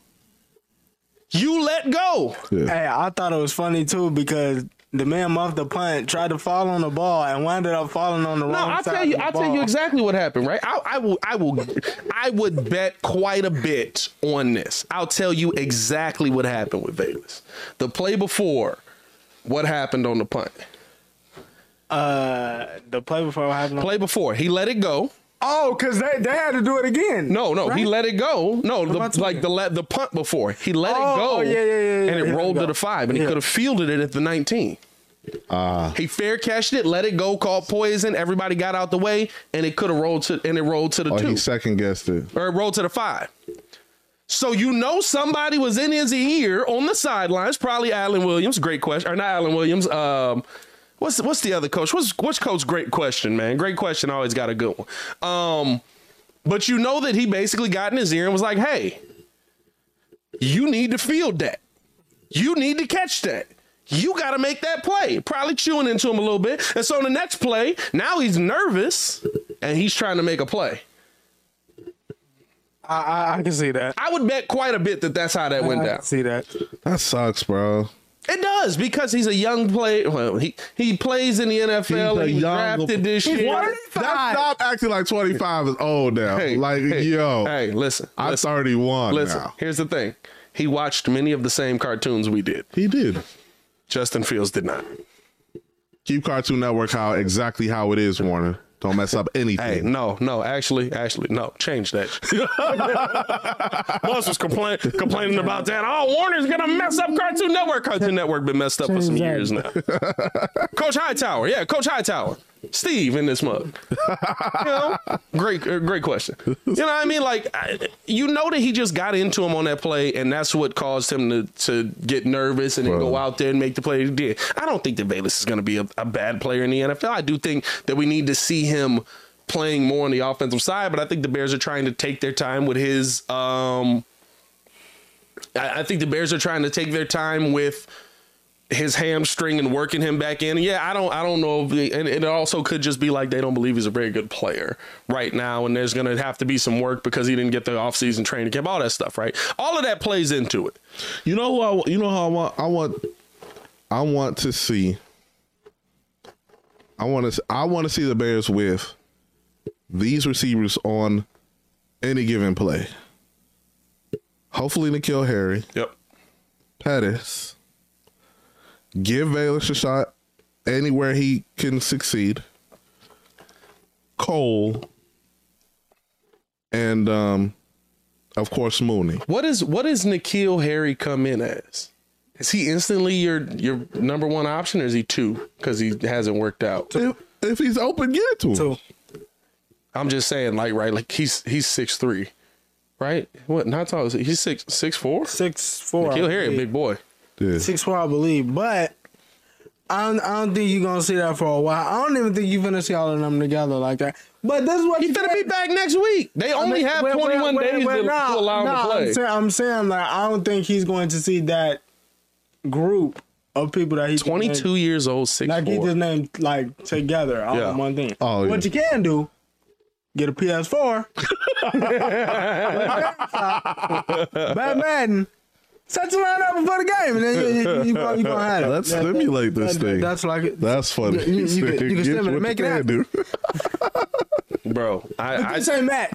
you let go. Yeah. Hey, I thought it was funny too because the man muffed the punt, tried to fall on the ball, and wound up falling on the No, wrong I'll side. tell you. I'll tell you exactly what happened. Right? I, I will. I will. I would bet quite a bit on this. I'll tell you exactly what happened with Vegas. The play before, what happened on the punt? Uh, the play before what happened. Play before, he let it go. Oh, because they, they had to do it again. No, no, he let it go. No, the, like the le- the punt before he let Oh, it go. oh, yeah, yeah, yeah, yeah, and it rolled it to the five, and he could have fielded it at the nineteen. Ah, He fair cashed it, let it go, called poison. Everybody got out the way, and it could have rolled to and it rolled to the oh, two he second guessed it. or it rolled to the five. So you know somebody was in his ear on the sidelines, probably Alan Williams. Great question, or not Alan Williams. Um, what's what's the other coach? What's which coach? Great question, man. Great question. Always got a good one. Um, but you know that he basically got in his ear and was like, "Hey, you need to field that. You need to catch that." You got to make that play. Probably chewing into him a little bit. And so on the next play, now he's nervous and he's trying to make a play. I, I, I can see that. I would bet quite a bit that that's how that went down. can see that. That sucks, bro. It does because he's a young player. Well, he he plays in the NFL. a He young- drafted this He's year. 25. That stop acting like 25 is old now. Hey, like, hey, yo, Hey, listen. I'm listen, 31 Listen. now. Here's the thing. He watched many of the same cartoons we did. He did. Justin Fields did not. Keep Cartoon Network how exactly how it is, Warner. Don't mess up anything. Hey, no, no, actually, actually, no, change that. Bus was complain, complaining about that. Oh, Warner's gonna mess up Cartoon Network. Cartoon Network been messed up for some years now. Coach Hightower, yeah, Coach Hightower, Steve in this mug. You know, great, uh, great question. You know what I mean? Like, I, you know that he just got into him on that play, and that's what caused him to to get nervous and then go out there and make the play he did. I don't think that Bayless is going to be a, a bad player in the NFL. I do think that we need to see him playing more on the offensive side, but I think the Bears are trying to take their time with his. Um, I, I think the Bears are trying to take their time with his hamstring and working him back in. Yeah, I don't I don't know if the, and it also could just be like they don't believe he's a very good player right now and there's going to have to be some work because he didn't get the offseason training camp all that stuff, right? All of that plays into it. You know who I, you know how I want I want I want to see I want to I want to see the Bears with these receivers on any given play. Hopefully N'Keal Harry, Yep. Pettis. Give Bayless a shot anywhere he can succeed. Cole and um of course Mooney. What is what is does N'Keal Harry come in as? Is he instantly your your number one option or is he two because he hasn't worked out? If, if he's open, get it to him. Two. I'm just saying, like, right, like he's he's six three, right? What? Not tall. is he? He's six six four. Six four. N'Keal Harry, big boy. Yeah. Six four, I believe. But I don't, I don't think you're gonna see that for a while. I don't even think you're gonna see all of them together like that. But this is what He's gonna be back next week. They I only mean, have well, 21 well, days well, to, no, to allow him no, to play. I'm saying, I'm saying like I don't think he's going to see that group of people that he's 22 named- years old, six like he four. just named like together all Yeah. in one thing. Oh, what yeah. you can do, get a PS4, Bad Madden. Set your line up before the game, and then you, you, you, gonna- you gonna have it. Let's That- slimulate this that- thing. That's like it. That's funny. You- you- you can- you can Get slim it, make it happen. do. Bro, I, I This ain't Matt.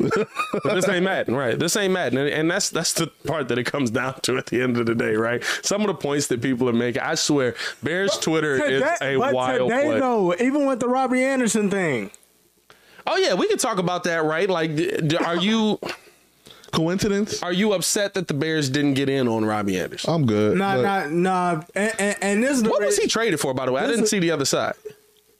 this ain't Madden, right? This ain't Madden, and, and that's that's the part that it comes down to at the end of the day, right? Some of the points that people are making, I swear, Bears Twitter is Today- a but wild today, play. though, even with the Robbie Anderson thing, Oh yeah, we can talk about that, right? Like, d- d- are you Coincidence? are you upset that the Bears didn't get in on Robbie Anderson? I'm good. nah, but nah, nah, and, and, and this is the what was he traded for, by the way? I didn't is- see the other side.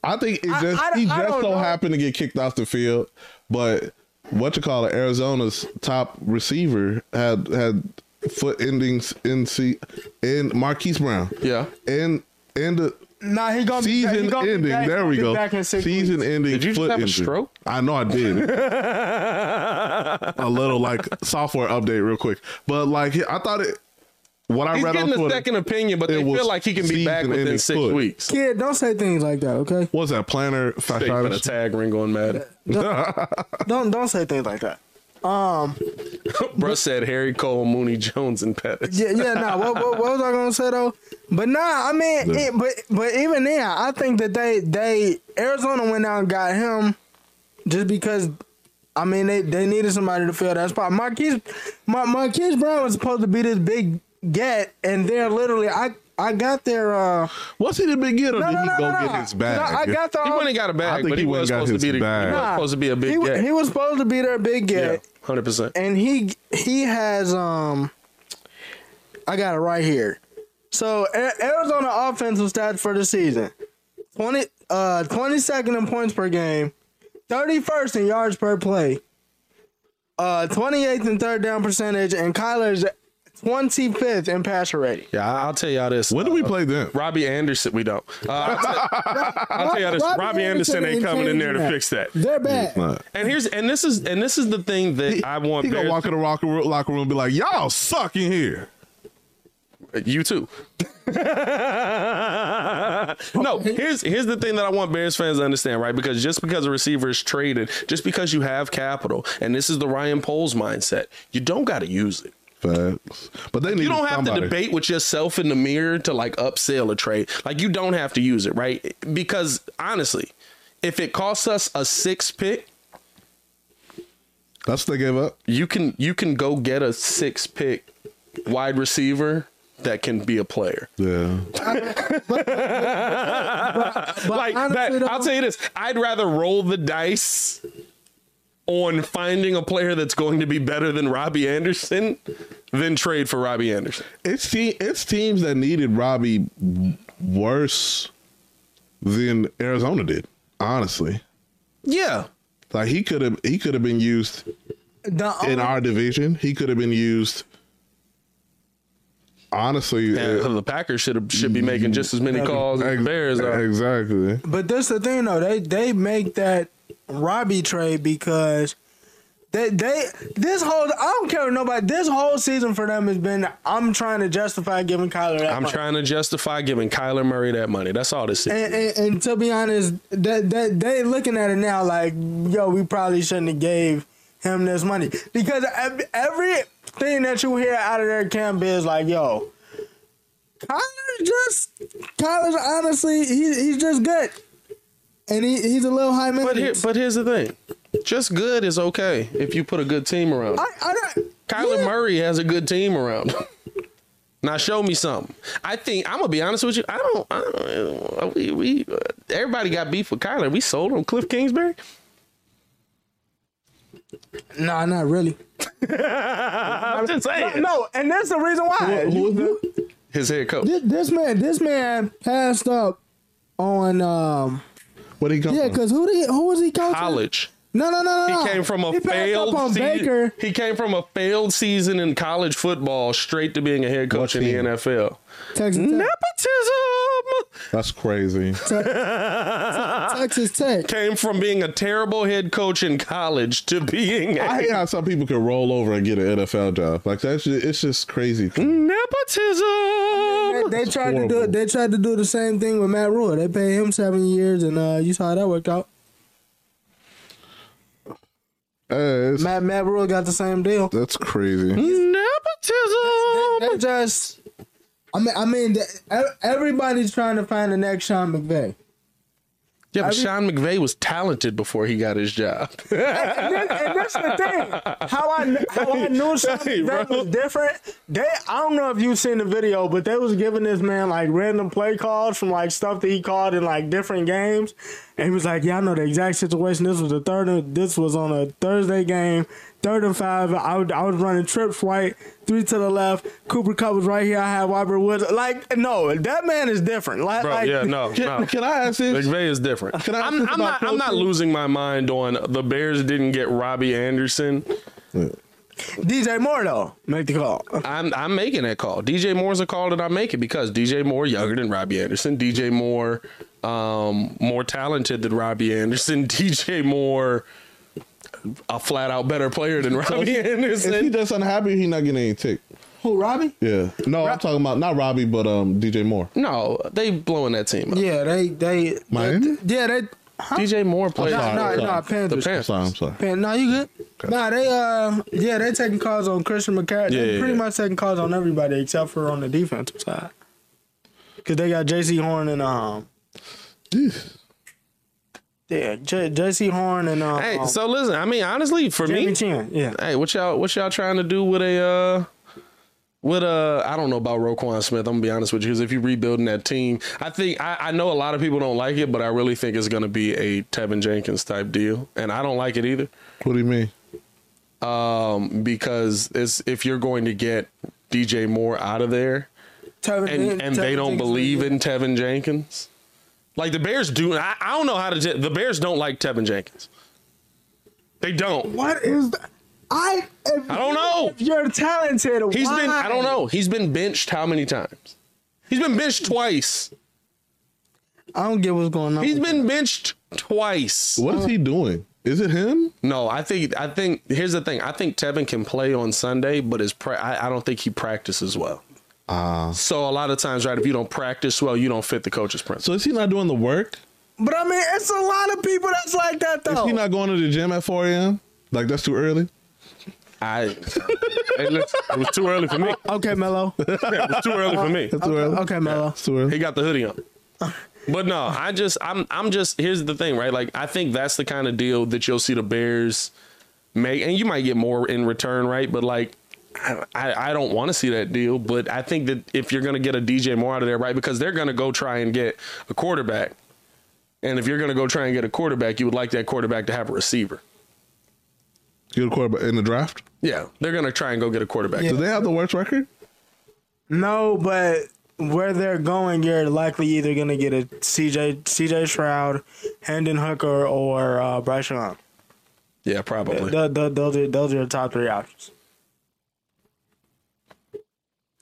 I think it just I- he just so know. happened to get kicked off the field, but what you call it, Arizona's top receiver had had foot endings in see in Marquise Brown. Yeah. And and the Nah, he gonna be he season gonna be ending. back- there we go. back in six Season weeks. ending. Did you just foot have a stroke? I know I did. a little like software update real quick, but like I thought it. What I He's read on getting a second opinion, but it they feel like he can be back within six foot. weeks. Kid, don't say things like that, okay? What's that planner Fake for the fasciitis? tag ring on Madden. Don't don't say things like that. Um, Bro said Harry Cole, Mooney Jones, and Pettis. yeah, yeah. Nah, what, what, what was I gonna say though? But nah, I mean, it, but but even then, I think that they they Arizona went out and got him just because. I mean, they, they needed somebody to fill that spot. Marquise, Mar- Marquise Brown was supposed to be this big get, and they're literally, I I got their. uh Was he the big get or No, did no, he no, go no, get no. his bag? No, I got the. He went and got a bag, think but he he, went was and got supposed to his be the bag. he was supposed to be a big he, get. he was supposed to be their big yeah, get. hundred percent. and he he has um I got it right here. So A- Arizona offensive stats for the season. 20 uh 22nd in points per game, 31st in yards per play. Uh 28th in third down percentage and Kyler's 25th in passer rating. Yeah, I- I'll tell y'all this. When do we play them? Robbie Anderson, we don't. Uh, I'll, tell, I'll tell y'all this. Robbie Robbie Anderson ain't coming in there to changing fix that. They're bad. Nah. And here's and this is and this is the thing that I want. He gonna Bears- walk in the locker room, locker room and be like, "Y'all suck in here." You too. no, here's here's the thing that I want Bears fans to understand, right? Because just because a receiver is traded, just because you have capital, and this is the Ryan Poles mindset, you don't got to use it. Facts. But they need You don't have somebody. to debate with yourself in the mirror to like upsell a trade. Like you don't have to use it, right? Because honestly, if it costs us a six pick, That's what they gave up. you can you can go get a six pick wide receiver that can be a player. Yeah. but like honestly, that, though- I'll tell you this: I'd rather roll the dice on finding a player that's going to be better than Robbie Anderson than trade for Robbie Anderson. It's te- it's teams that needed Robbie worse than Arizona did. Honestly, Yeah, like he could have he could have been used The in only- our division. He could have been used. Honestly, and uh, the Packers should have, should be making just as many calls as the Bears are. exactly. But that's the thing though. They they make that Robbie trade because they they this whole I don't care nobody. This whole season for them has been I'm trying to justify giving Kyler that I'm money. trying to justify giving Kyler Murray that money. That's all this is. And, and, and to be honest, that that they looking at it now like, yo, we probably shouldn't have gave him this money because ev- everything that you hear out of their camp is like, yo, Kyler's just Kyler's honestly he, he's just good, and he, he's a little high But here, maintenance. but here's the thing: just good is okay if you put a good team around. I, I don't, Kyler yeah. Murray has a good team around. now show me something. I think I'm gonna be honest with you. I don't. I don't we, we everybody got beef with Kyler. We sold on Cliff Kingsbury. Nah, not really. I'm just saying. No, and that's the reason why. His head coach. This, this man, this man passed up on. um What he come Yeah, from? because who did who was he coaching? College. No, no, no, no. He no. came from a He failed up on season. Baker. He came from a failed season in college football straight to being a head coach in the? NFL. Texas Tech. Nepotism That's crazy. Texas Tech. came from being a terrible head coach in college to being I hate how some people can roll over and get an NFL job. Like that's just, it's just crazy. nepotism. They tried to do horrible. they tried to do the same thing with Matt Rhule. They paid him seven years, and uh, you saw how that worked out. Uh, it's- Matt Matt Rhule got the same deal. that's crazy. Nepotism. They just, I mean, I mean, the- everybody's trying to find the next Sean McVay. Yeah, but I mean- Sean McVay was talented before he got his job. and, that- and that's the thing. How I how I knew something that bro. was different. They I don't know if you've seen the video, but they was giving this man like random play calls from like stuff that he called in like different games, and he was like, "Yeah, I know the exact situation. This was the third. This was on a Thursday game." Third and five, I, would, I was running trips right, three to the left. Cooper Kupp was right here. I had Robert Woods. Like, no, that man is different. Like, Bro, like yeah, no, no. Can I ask this? McVay is different. Can I I'm, I'm not. I'm not losing my mind on the Bears didn't get Robbie Anderson. DJ Moore though, make the call. I'm I'm making that call. DJ Moore's a call that I'm making because DJ Moore younger than Robbie Anderson. DJ Moore um, more talented than Robbie Anderson. DJ Moore a flat out better player than Robbie Anderson. Is he just unhappy he not getting any tick? Who, Robbie? Yeah. No, I'm talking about not Robbie, but um DJ Moore. No, they blowing that team up. Yeah, they they Miami? yeah they. Huh? DJ Moore plays No, sorry, no, no, sorry. the Panthers. I'm sorry, I'm sorry. Pan, no, you good? Nah, they uh, yeah, they taking calls on Christian McCaffrey. Yeah, they yeah, pretty yeah. much taking calls on everybody except for on the defensive side. Cause they got Jaycee Horn and um, yeah, J- Jaycee Horn and um, Hey, so listen. I mean, honestly, for Jamie me, Chin, yeah. hey, what y'all what y'all trying to do with a uh with uh I don't know about Roquan Smith. I'm gonna be honest with you because if you're rebuilding that team, I think I, I know a lot of people don't like it, but I really think it's gonna be a Teven Jenkins type deal, and I don't like it either. What do you mean? Um, because it's if you're going to get DJ Moore out of there, Teven, and and Teven they don't Jenkins- believe in Teven Jenkins, like the Bears do. I, I don't know how to. The Bears don't like Teven Jenkins. They don't. What is that? I if I don't know. If you're talented, He's why? been I don't know. He's been benched how many times? He's been benched twice. I don't get what's going on. He's been benched twice. What is he doing? Is it him? No, I think I think here's the thing. I think Teven can play on Sunday, but his pra- I, I don't think he practices well. Ah. So a lot of times, right, if you don't practice well, you don't fit the coach's principle. So is he not doing the work? But I mean, it's a lot of people that's like that though. Is he not going to the gym at 4 a.m.? Like that's too early? I hey, listen, it was too early for me. Okay, Mello. It was too early for me. Too early. Okay, Mello. It's too early. He got the hoodie on. But no, I just I'm I'm just here's the thing, right? Like I think that's the kind of deal that you'll see the Bears make, and you might get more in return, right? But like. I, I I don't want to see that deal, but I think that if you're going to get a DJ Moore out of there, right, because they're going to go try and get a quarterback, and if you're going to go try and get a quarterback, you would like that quarterback to have a receiver. Get a quarterback in the draft. Yeah, they're going to try and go get a quarterback. Yeah. Do they have the worst record? No, but where they're going, you're likely either gonna get a CJ CJ Stroud, Hendon Hooker, or uh, Bryce Young. Yeah, probably. Th- th- those are those are the top three options.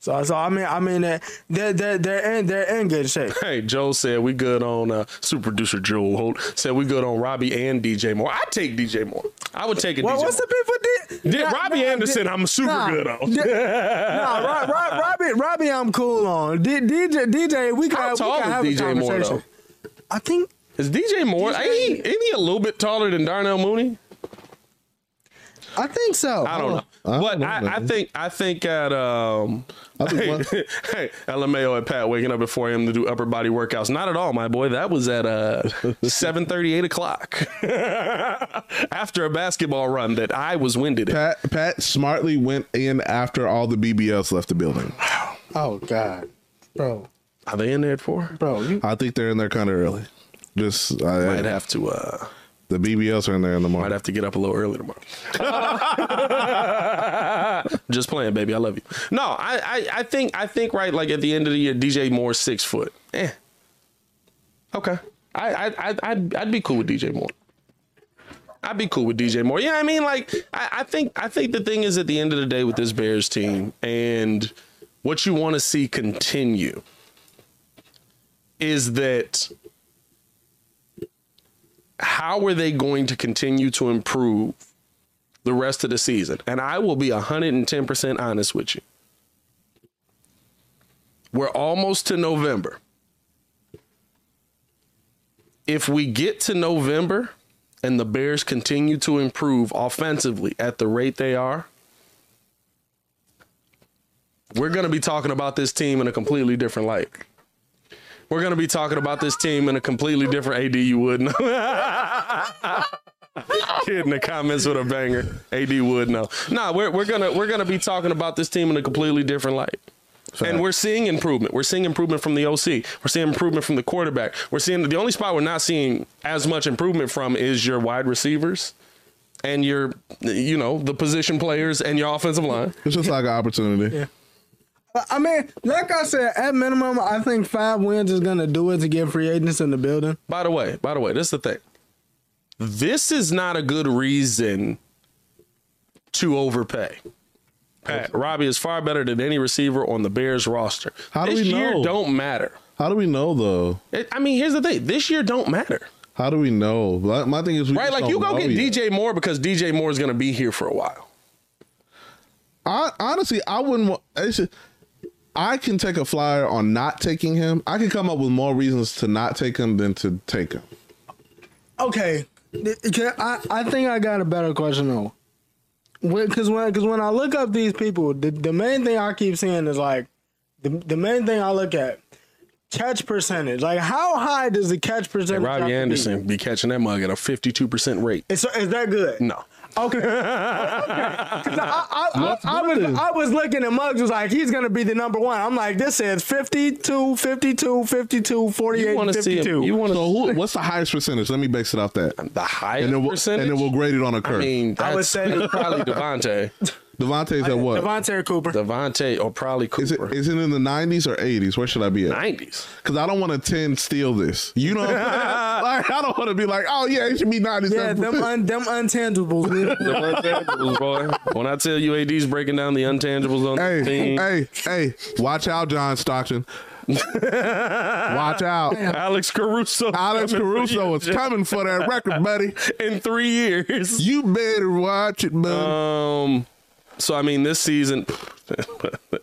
So, so I mean, I mean, they're they're they're, they're in they're in good shape. Hey, Joe said we good on uh, super producer Joel Holt said we good on Robbie and DJ Moore. I take DJ Moore. I would take a Well, DJ what's Moore. the beef with Did Nah, Robbie nah, Anderson, di- I'm super nah, good on. di- nah, Rob, Rob, Robbie, Robbie, I'm cool on. D- DJ, DJ, we can, How we can have a DJ Moore, conversation. I think Is DJ Moore? DJ Ain't, he, ain't he a little bit taller than Darnell Mooney? I think so. I don't know, I don't but know, I, I think I think at um, I think hey, one- hey, LMAO at Pat waking up before him to do upper body workouts. Not at all, my boy. That was at uh seven thirty, eight o'clock after a basketball run that I was winded. At. Pat Pat smartly went in after all the BBLs left the building. Oh God, bro, Are they in there at four? bro, you I think they're in there kind of early. Just I, Might have to. uh the BBLs are in there in the morning. Morning. have to get up a little early tomorrow. Just playing, baby. I love you. No, I, I, I think, I think, right. Like at the end of the year, DJ Moore six foot. Eh. Okay. I, I, I I'd, I'd be cool with DJ Moore. I'd be cool with DJ Moore. Yeah, I mean, like, I, I think, I think the thing is, at the end of the day, with this Bears team and what you want to see continue is that how are they going to continue to improve the rest of the season? And I will be 110% honest with you. We're almost to November. If we get to November and the Bears continue to improve offensively at the rate they are, we're going to be talking about this team in a completely different light. We're going to be talking about this team in a completely different AD you would know. Kid in the comments with a banger. AD would know. Nah, we're we're gonna we're gonna be talking about this team in a completely different light. And we're seeing improvement. We're seeing improvement from the OC. We're seeing improvement from the quarterback. We're seeing the only spot we're not seeing as much improvement from is your wide receivers and your you know, the position players and your offensive line. It's just like an opportunity. I mean, like I said, at minimum, I think five wins is gonna do it to get free agents in the building. By the way, by the way, this is the thing. This is not a good reason to overpay. Pat, Robbie is far better than any receiver on the Bears roster. How do this we year know? don't matter. How do we know though? It- I mean, here's the thing. This year don't matter. How do we know? My my thing is, we Right? Like you go get yet. DJ Moore because DJ Moore is going to be here for a while. I, honestly, I wouldn't. wa- It's just, I can take a flyer on not taking him. I can come up with more reasons to not take him than to take him. Okay, Can- I I think I got a better question though. Because when because when I look up these people, the, the main thing I keep seeing is like the the main thing I look at catch percentage. Like how high does the catch percentage? have to Robbie be? Anderson be catching that mug at a 52% rate. Is, is that good? No. Okay. okay. 'Cause I, I, I, I was I was looking at Muggs was like he's gonna be the number one. I'm like this says 52, 52, 52, 48, You want to see 52. him. You want So, who, what's the highest percentage? Let me base it off that, the highest and then we'll, percentage? and then we'll grade it on a curve. mean, I would that's say- probably Davante. Davante's at what? Davante Cooper. Davante or probably Is it Cooper. is it in the nineties or eighties? Where should I be at? 90s. Because I don't want to ten steal this. You know, what I'm like I don't want to be like, oh yeah, it should be 90s. yeah, them un, them untangibles. man. The untangibles, boy. When I tell you AD's breaking down the untangibles on the Hey, team, hey, hey! Watch out, John Stockton. Watch out. Alex Caruso. Alex Caruso is coming for that record, buddy. in three years. You better watch it, man. Um, so I mean, this season,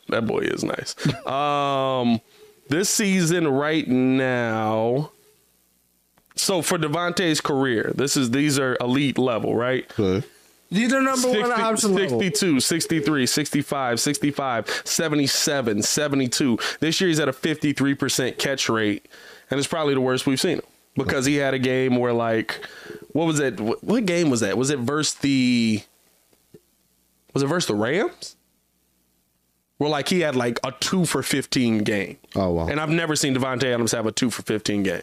that boy is nice. Um, this season right now. So for Davante's career, this is these are elite level, right? Okay. These are number one 60 option level. 62, 63, 65, 65, 77, 72. This year he's at a 53% catch rate, and it's probably the worst we've seen him because he had a game where, like, what was it? What, what game was that? Was it versus the. Was it versus the Rams? Where, like, he had, like, a two for 15 game. Oh, wow. And I've never seen Davante Adams have a two for 15 game.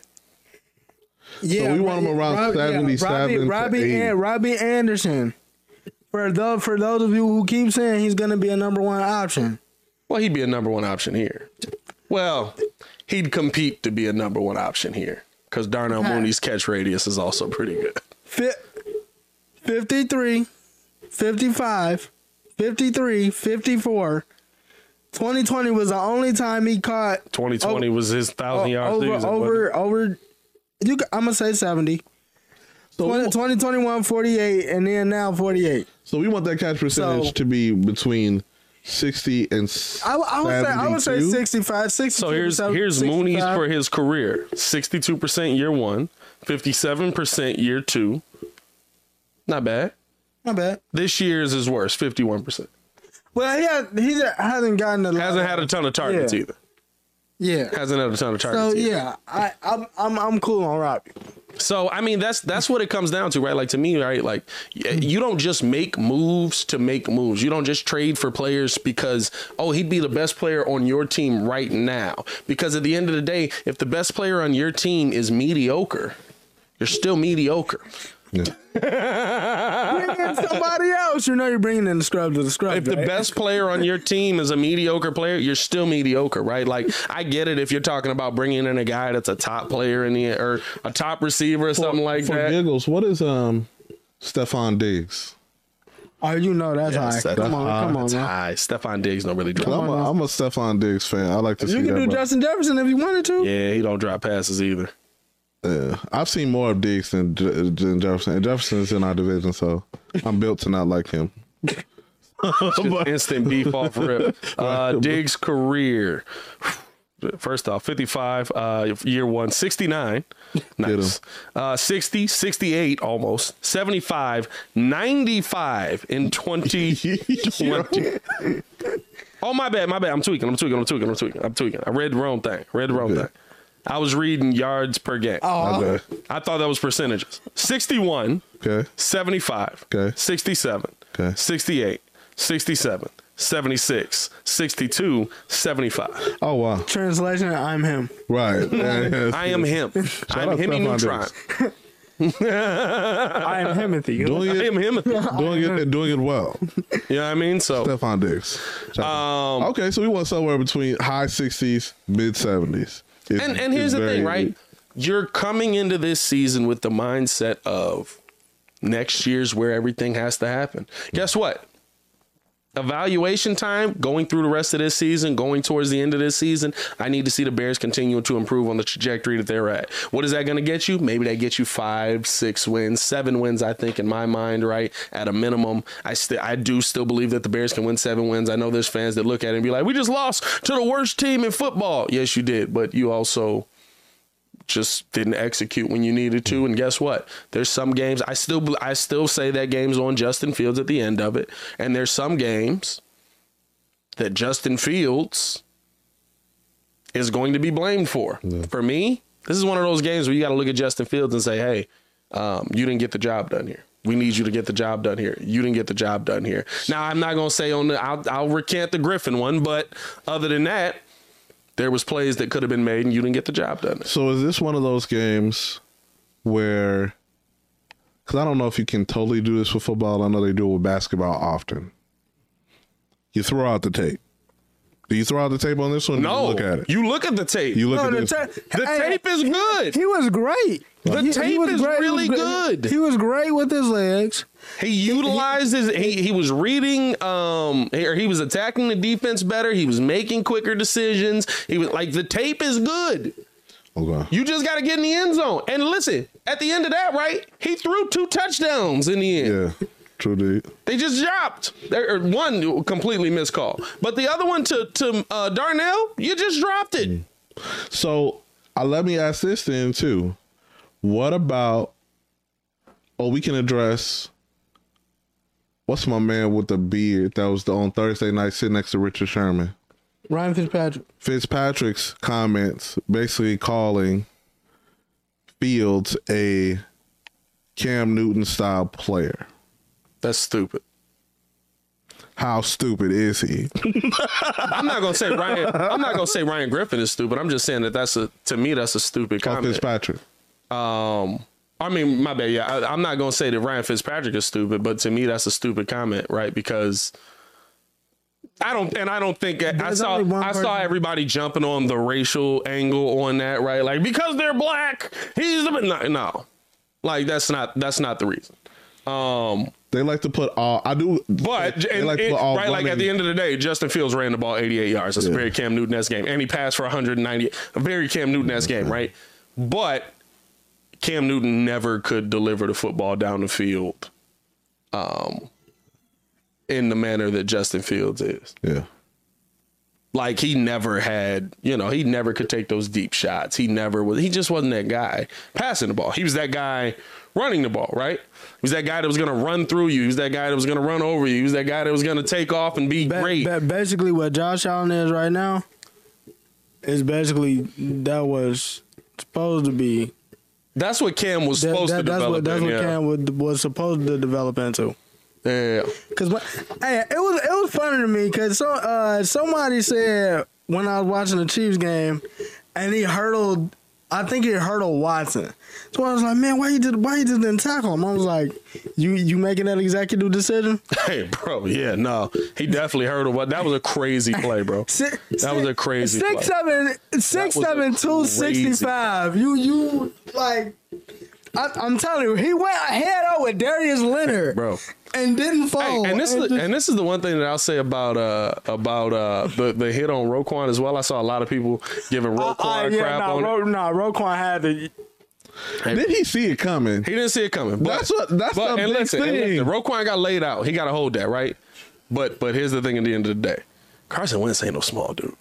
Yeah, we want him around Rob- 77 Robbie, to Robbie, 80. An- Robbie Anderson. For those for those of you who keep saying he's going to be a number one option, Well, he'd be a number one option here. Well, he'd compete to be a number one option here because Darnell Mooney's catch radius is also pretty good. Fi 53, 55, 53, 54. 2020 was the only time he caught 2020 Oh, was his thousand yard over season. wasn't over over. You, I'm gonna say 70. So we, 20, want, 2021 48 and then now 48. so we want that catch percentage So- to be between 60 and I, I would say I would say 65, 62. So here's 70, here's Mooney's for his career: 62 percent year one, 57 percent year two. Not bad. Not bad. This year's is worse, 51 percent. Well, he had, he hasn't gotten a lot Hasn't of- had a ton of targets Yeah. either. yeah. Hasn't had a ton of So targets. either. yeah, I I'm I'm I'm cool on Robbie. So I mean that's that's what it comes down to, right? Like to me, right? Like you don't just make moves to make moves. You don't just trade for players because oh he'd be the best player on your team right now. Because at the end of the day, if the best player on your team is mediocre, you're still mediocre. Bring in somebody else. You know you're bringing in the scrub to the scrub. If the best player on your team is a mediocre player, you're still mediocre, right? Like I get it if you're talking about bringing in a guy that's a top player in the or a top receiver or something like For that. giggles, what is um Stefon Diggs? Oh, you know that's Yes, high. that's Come on, high. come on, That's man. high. Stefon Diggs don't really drop. I'm a, I'm a Stefon Diggs fan. I like to see You can that. do bro. Justin Jefferson if you wanted to. Yeah, he don't drop passes either. Yeah. I've seen more of Diggs than, than Jefferson. And Jefferson's in our division, so I'm built to not like him. Instant beef off rip. Uh, Diggs' career. First off, 55, uh, year one, 69. Nice. Uh, 60, 68 almost. 75, 95 in 2020. oh, my bad, my bad. I'm tweaking, I'm tweaking, I'm tweaking, I'm tweaking, I'm tweaking. I read the wrong thing. Read the wrong Okay. thing. I was reading yards per game. Okay. I thought that was percentages. 61, Okay. 75, Okay. 67, Okay. 68, 67, 76, 62, 75. Oh wow. Translation: I'm him. Right. I am him. I'm out him Stephon Neutron. I am Himothy. Doing I it, am him. Doing it, and doing it well. You know what I mean? So, Stefon Diggs. um, okay, so we want somewhere between high 60s, mid 70s. It's- and, and here's the thing, right? You're coming into this season with the mindset of next year's where everything has to happen. Guess what? Evaluation time, going through the rest of this season, going towards the end of this season, I need to see the Bears continue to improve on the trajectory that they're at. What is that going to get you? Maybe that gets you five, six wins, seven wins. I think in my mind, right at a minimum, I still, I do still believe that the Bears can win seven wins. I know there's fans that look at it and be like, "We just lost to the worst team in football." Yes, you did, but you also just didn't execute when you needed to. And guess what? There's some games I still I still say that game's on Justin Fields at the end of it, and there's some games that Justin Fields is going to be blamed for. For me, this is one of those games where you got to look at Justin Fields and say, "Hey, um, you didn't get the job done here." We need you to get the job done here. You didn't get the job done here. Now, I'm not going to say on the, I'll, I'll recant the Griffin one, but other than that, there was plays that could have been made and you didn't get the job done. So is this one of those games where, because I don't know if you can totally do this with football. I know they do it with basketball often. You throw out the tape. Do you throw out the tape on this one? No, you look at it. You look at the tape. You look No, at the, this. ta- the hey, tape is good. He was great. The He- he tape was is great. He really was good. He was great with his legs. He utilized his. He, he was reading. Um, or he was attacking the defense better. He was making quicker decisions. He was like the tape is good. Okay. You just got to get in the end zone. And listen, at the end of that, right? He threw two touchdowns in the end. Yeah. True, dude. They just dropped. There, or one completely missed call, but the other one to to uh, Darnell, you just dropped it. So uh, let me ask this then too. What about? Oh, we can address what's my man with the beard that was the, on Thursday night sitting next to Richard Sherman? Ryan Fitzpatrick. Fitzpatrick's comments basically calling Fields a Cam Newton style player. That's stupid. How stupid is he? I'm not gonna say Ryan. I'm not gonna say Ryan Griffin is stupid. I'm just saying that that's a to me that's a stupid Oh, comment. Fitzpatrick. Um, I mean, my bad. Yeah, I, I'm not gonna say that Ryan Fitzpatrick is stupid, but to me that's a stupid comment, right? Because I don't, and I don't think I saw I saw everybody jumping on the racial angle on that, right? Like because they're black, he's the no, no. like that's not that's not the reason. Um, They like to put all. I do, but and like it- right, like at the end of the day, Justin Fields ran the ball 88 yards. That's a very Cam Newton-esque game, and he passed for 190. A very Cam Newton-esque game, right? But Cam Newton never could deliver the football down the field, um, in the manner that Justin Fields is. Yeah. Like he never had, you know, he never could take those deep shots. He never was. He just wasn't that guy passing the ball. He was that guy running the ball, right? He was that guy that was going to run through you. He was that guy that was going to run over you. He was that guy that was going to take off and be great. ba- basically, what Josh Allen is right now is basically that was supposed to be. That's what Cam was That, supposed that- to that's develop. what that's in, what yeah. Cam was, was supposed to develop into. Yeah. Cause hey, it was it was funny to me because so uh, somebody said when I was watching the Chiefs game, and he hurdled. I think he hurdled Watson. So I was like, man, why you did why you just didn't tackle him? I was like, you you making that executive decision? Hey, bro. Yeah, no. He definitely heard of what. That was a crazy play, bro. Si- That was a crazy six play. seven six seven two sixty five. You you like. I, I'm telling you, he went head up with Darius Leonard, Bro. and didn't Hey, fall. and this is just- the, and this is the one thing that I'll say about uh about uh the, the hit on Roquan as well. I saw a lot of people giving Uh, Roquan uh, yeah, crap nah, on it. Ro, nah, Roquan had to. Did he see it coming? He didn't see it coming. But, That's what- that's but, the and big listen, and thing. listen, Roquan got laid out. He got to hold that, right? But but here's the thing: at the end of the day, Carson Wentz ain't no small dude.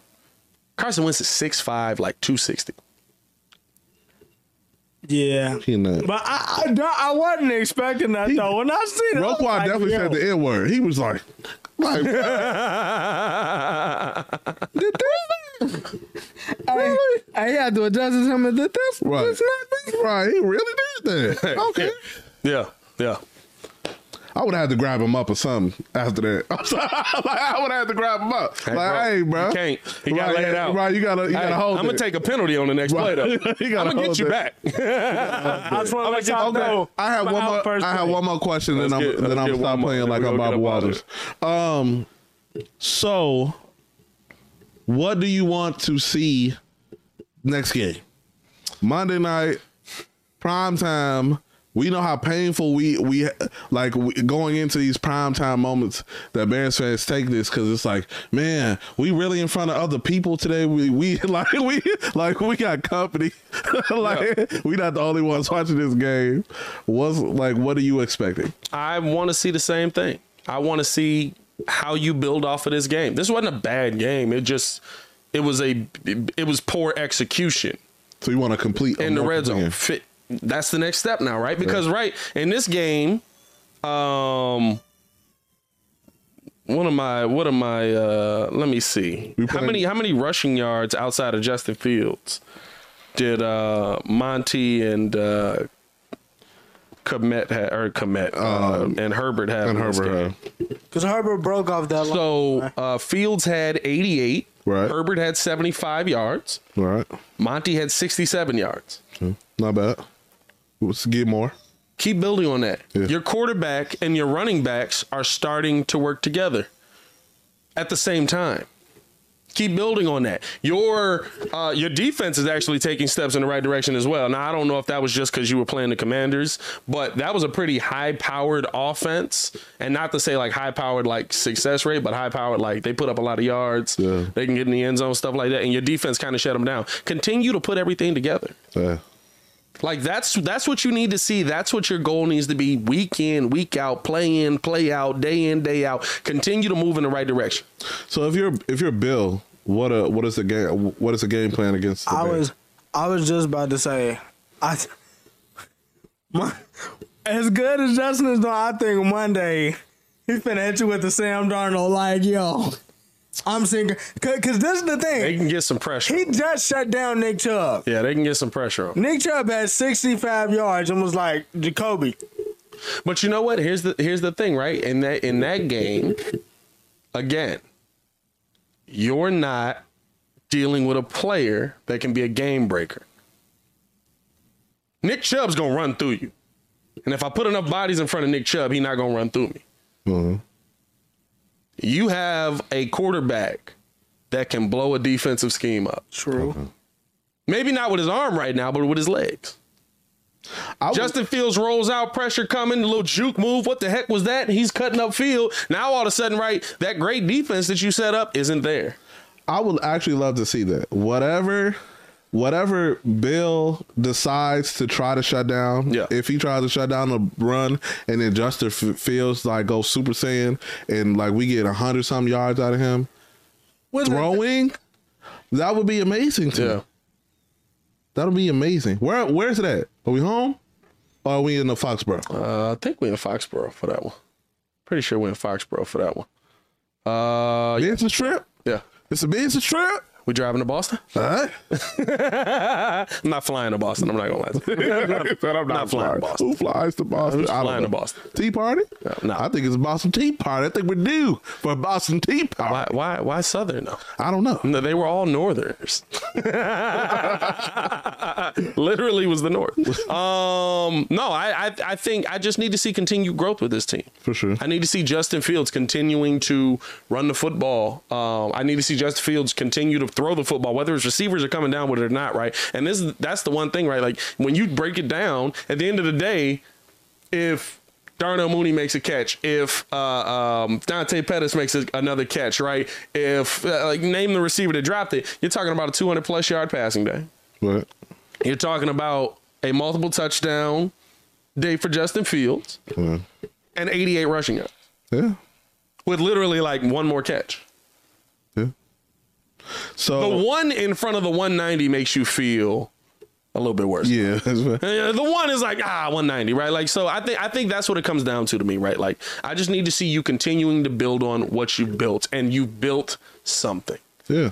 Carson Wentz is 6'5", like two sixty. Yeah, He not. but I, I, don't- I wasn't expecting that He- though. When I seen it, Roquan like, definitely yo. said the N word. He was like, like, I, I had to adjust to him and did this. right, This right. He really did that. Okay. Yeah, yeah. I would have had to grab him up or something after that. I'm like, I would have had to grab him up. Hey, like, bro, hey, bro, you can't. He got right, laid out. Right, you gotta, you gotta hold I'm gonna take a penalty on the next play Right. though. You I'm gotta gonna get you it. back. I just want to let y'all Okay, know. I have one more. first I have one more question, Let's then I'm get- then let's I'm get stop more, playing like we'll I'm get Bobby up out of Waters. Um, so what do you want to see next game? Monday night, prime time. We know how painful we we like we, going into these prime time moments that Bears fans take this because it's like, man, we really in front of other people today. We we like we like we got company. like we not the only ones watching this game. Was like, what are you expecting? I want to see the same thing. I want to see how you build off of this game. This wasn't a bad game. It just it was a it was poor execution So you want to complete in the red zone. Fit. That's the next step now, right? Because right in this game, um, one of my what am I? Uh, let me see. We How many how many rushing yards outside of Justin Fields did uh, Monty and uh, Kmet ha- or Kmet uh, and Herbert have? Um, and Herbert, uh, Because Herbert broke off that line. So uh, Fields had 88. Right. Herbert had 75 yards. Right. Monty had 67 yards. not bad. Let's get more. Keep building on that. Yeah. Your quarterback and your running backs are starting to work together at the same time. Keep building on that. Your uh, your defense is actually taking steps in the right direction as well. Now I don't know if that was just because you were playing the Commanders, but that was a pretty high powered offense, and not to say like high powered like success rate, but high powered like they put up a lot of yards. Yeah. They can get in the end zone, stuff like that, and your defense kind of shut them down. Continue to put everything together. Yeah. Like that's that's what you need to see. That's what your goal needs to be week in, week out, play in, play out, day in, day out. Continue to move in the right direction. So if you're if you're Bill, what a what is the game what is the game plan against the I Bears? was, I was just about to say, I, my, as good as Justin is doing, I think Monday He finna hit you with the Sam Darnold, like, yo. I'm seeing, cause, cause this is the thing. They can get some pressure. He just shut down Nick Chubb. yeah, they can get some pressure on. Nick Chubb had 65 yards and was like, Jacoby. But you know what? Here's the here's the thing, right? In that in that game, again, you're not dealing with a player that can be a game breaker. Nick Chubb's gonna run through you. And if I put enough bodies in front of Nick Chubb, he's not gonna run through me. Mhm. You have a quarterback that can blow a defensive scheme up. True. Maybe not with his arm right now, but with his legs. I would- Justin Fields rolls out, pressure coming, a little juke move. What the heck was that? He's cutting up field. Now all of a sudden, right, that great defense that you set up isn't there. I would actually love to see that. Whatever, whatever Bill decides to try to shut down. Yeah. If he tries to shut down the run, and then Justin F- Fields like go Super Saiyan, and like we get a hundred some yards out of him throwing, that would be amazing to me. That'll be amazing. Where where's it at? Are we home? Or are we in the Foxborough? Uh, I think we're in Foxborough for that one. Pretty sure we're in Foxborough for that one. Uh, yeah. Business trip? yeah. It's a business trip? We driving to Boston? Right. I'm not flying to Boston. I'm not gonna lie. To you. Said I'm Not flying to Boston. Who flies to Boston? Who's I flying to. Boston? Tea party? no. I think it's a Boston Tea Party. I think we're due for a Boston Tea Party. why? Why? Why Southern though? I don't know. No, they were all Northerners. Literally was the North. Um, no, I, I I think I just need to see continued growth with this team. For sure. I need to see Justin Fields continuing to run the football. Um, I need to see Justin Fields continue to throw the football, whether his receivers are coming down with it or not, right? And this that's the one thing, right? Like when you break it down, at the end of the day, if Darnell Mooney makes a catch, if uh, um, Dante Pettis makes a, another catch, right? If uh, like name the receiver that dropped it, you're talking about a 200 plus yard passing day. What? You're talking about a multiple touchdown day for Justin Fields yeah. and 88 rushing yards yeah. with literally like one more catch. So The one in front of the 190 makes you feel a little bit worse. yeah, that's right. The one is like ah 190, right? Like so, I think I think that's what it comes down to to me, right? Like I just need to see you continuing to build on what you built, and you built something yeah.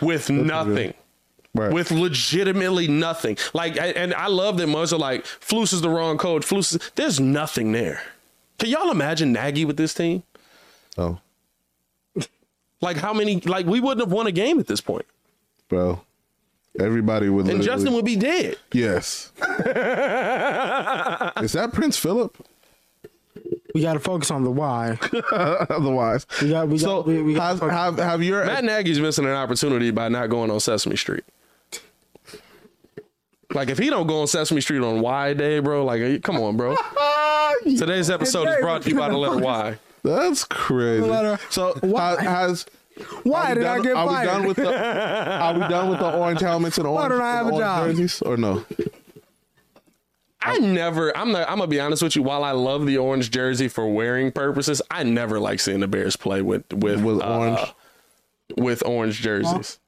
with nothing. Right. With legitimately nothing, like, and I love that most are like, Flus is the wrong code. Flus, is, there's nothing there. Can y'all imagine Nagy with this team? oh, Like, how many? Like, we wouldn't have won a game at this point, bro. Everybody would. and literally- Justin would be dead. Yes. Is that Prince Philip? We got to focus on the why. Otherwise, We got, we got, so we, we got has, have have your Matt Nagy's missing an opportunity by not going on Sesame Street. Like if he don't go on Sesame Street on Y Day, bro, like come on, bro. Today's episode is brought to you by the letter Y. That's crazy. Letter- So Why? ha- has why are we did I done- get are fired? we done with the Are we done with the orange helmets and orange, don't I have and a orange job? jerseys or no? I never. I'm not. I'm gonna be honest with you. While I love the orange jersey for wearing purposes, I never like seeing the Bears play with with With uh, orange? with orange jerseys.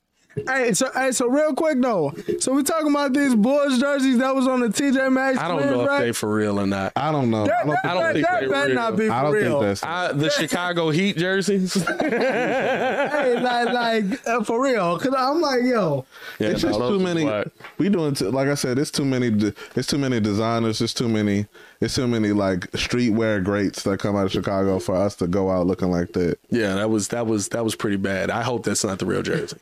Hey, so hey, so real quick though. So we talking about these Bulls jerseys that was on the TJ Maxx. I don't twins, know if right? they for real or not. I don't know. I don't, I don't think that they better real. not be for I don't real. think that's. I, the Chicago Heat jerseys. hey, like, like uh, for real. Cause I'm like, yo, Yeah, it's no, just those too many. whack. We doing t- like I said. It's too many. de- It's too many designers. It's too many. It's too many like streetwear greats that come out of Chicago for us to go out looking like that. Yeah, that was that was that was pretty bad. I hope that's not the real jersey.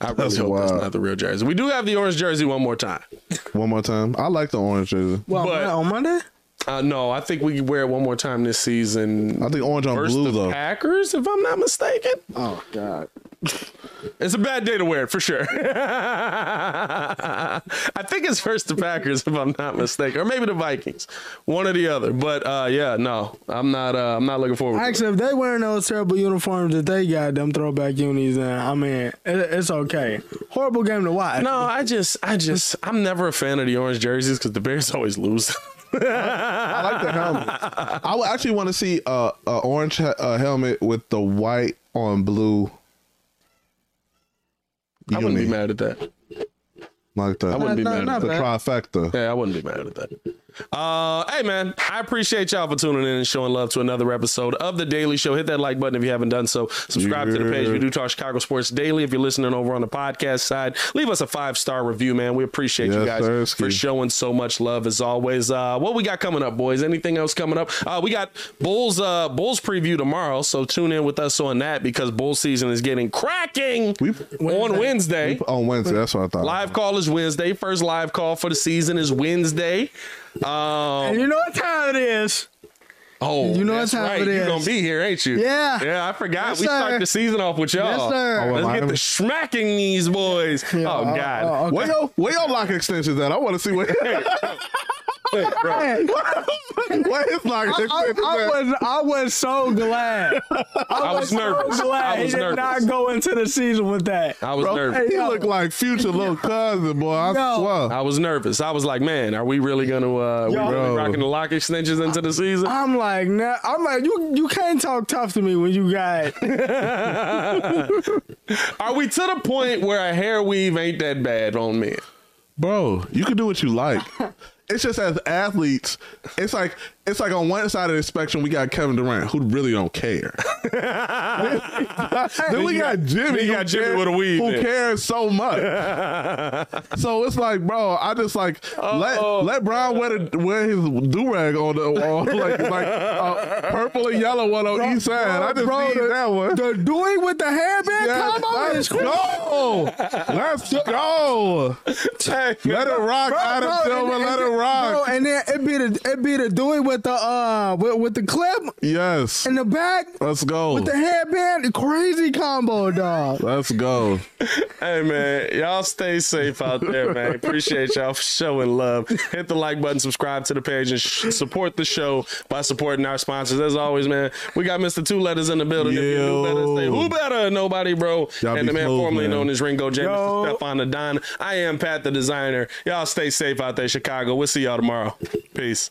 I really That's hope that's not the real jersey. We do have the orange jersey one more time. One more time. I like the orange jersey. well, But- on Monday. Uh, no, I think we can wear it one more time this season. I think orange on blue the though. Packers, if I'm not mistaken. Oh God. It's a bad day to wear it for sure. I think it's first the Packers, if I'm not mistaken, or maybe the Vikings, one or the other. But uh, yeah, no, I'm not. Uh, I'm not looking forward. to it. Actually, if they wearing those terrible uniforms that they got, them throwback unis, in, I mean, it, it's okay. Horrible game to watch. No, I just, I just, I'm never a fan of the orange jerseys because the Bears always lose. I like the helmet. I would actually want to see a, a orange he- uh, helmet with the white on blue. I wouldn't be mad at that. Like that. I wouldn't be Not- mad at not the bad. trifecta. Yeah, I wouldn't be mad at that. Uh, hey man, I appreciate y'all for tuning in and showing love to another episode of the Daily Show. Hit that like button if you haven't done so. Subscribe to the page. We do talk Chicago sports daily. If you're listening over on the podcast side, leave us a five star review, man. We appreciate you guys sir, for showing so much love as always. Uh, what we got coming up, boys? Anything else coming up? Uh, we got Bulls uh Bulls preview tomorrow, so tune in with us on that because Bull season is getting cracking We- on Wednesday. On Wednesday, that's what I thought. Live call is Wednesday. First live call for the season is Wednesday. Um, And you know what time it is? Oh, You know that's what time right. it You're gonna be here, ain't you? Yeah. Yeah, I forgot. Yes, we start the season off with y'all. Yes, sir. Oh, Let's get the smacking these boys. oh God. oh, okay. Where your where your lock extensions at? I want to see where Hey, bro. Hey, where his lock I, I was I was so glad. I was nervous. So glad I he was did nervous. not go into the season with that. I was Bro, nervous. he yo. look like future little cousin, boy. I Yo. swear. I was nervous. I was like, man, are we really gonna uh we really rocking the lock extensions into the season? I'm like, nah, I'm like, you you can't talk tough to me when you got Are we to the point where a hair weave ain't that bad on men? Bro, you can do what you like. It's just as athletes, it's like it's like on one side of the spectrum we got Kevin Durant who really don't care. then we got Jimmy, then you who got Jimmy cares- with a weave who then. cares so much. so it's like, bro, I just like let Uh-oh. let Brian wear the, wear his do rag on the on, like like uh, purple and yellow one on each side. I just bro, need the, that one. the Dewey with the hairband Yeah, combo let's is go. Let's go. Let it rock, Adam Bro, Silver. Let it rock. Bro, and then it be the it be the Dewey with the uh with, with the clip Yes. in the back Let's go. with the headband. Crazy combo, dog. Let's go. Hey man, y'all stay safe out there, man. Appreciate y'all for showing love. Hit the like button, subscribe to the page, and sh- support the show by supporting our sponsors. As always, man, we got Mr. Two Letters in the building. If you knew better, say who better? Nobody, bro. Y'all and the man smooth, formerly man. known as Ringo James, Yo. Mr. Stefan the Don. I am Pat the designer. Y'all stay safe out there, Chicago. We'll see y'all tomorrow. Peace.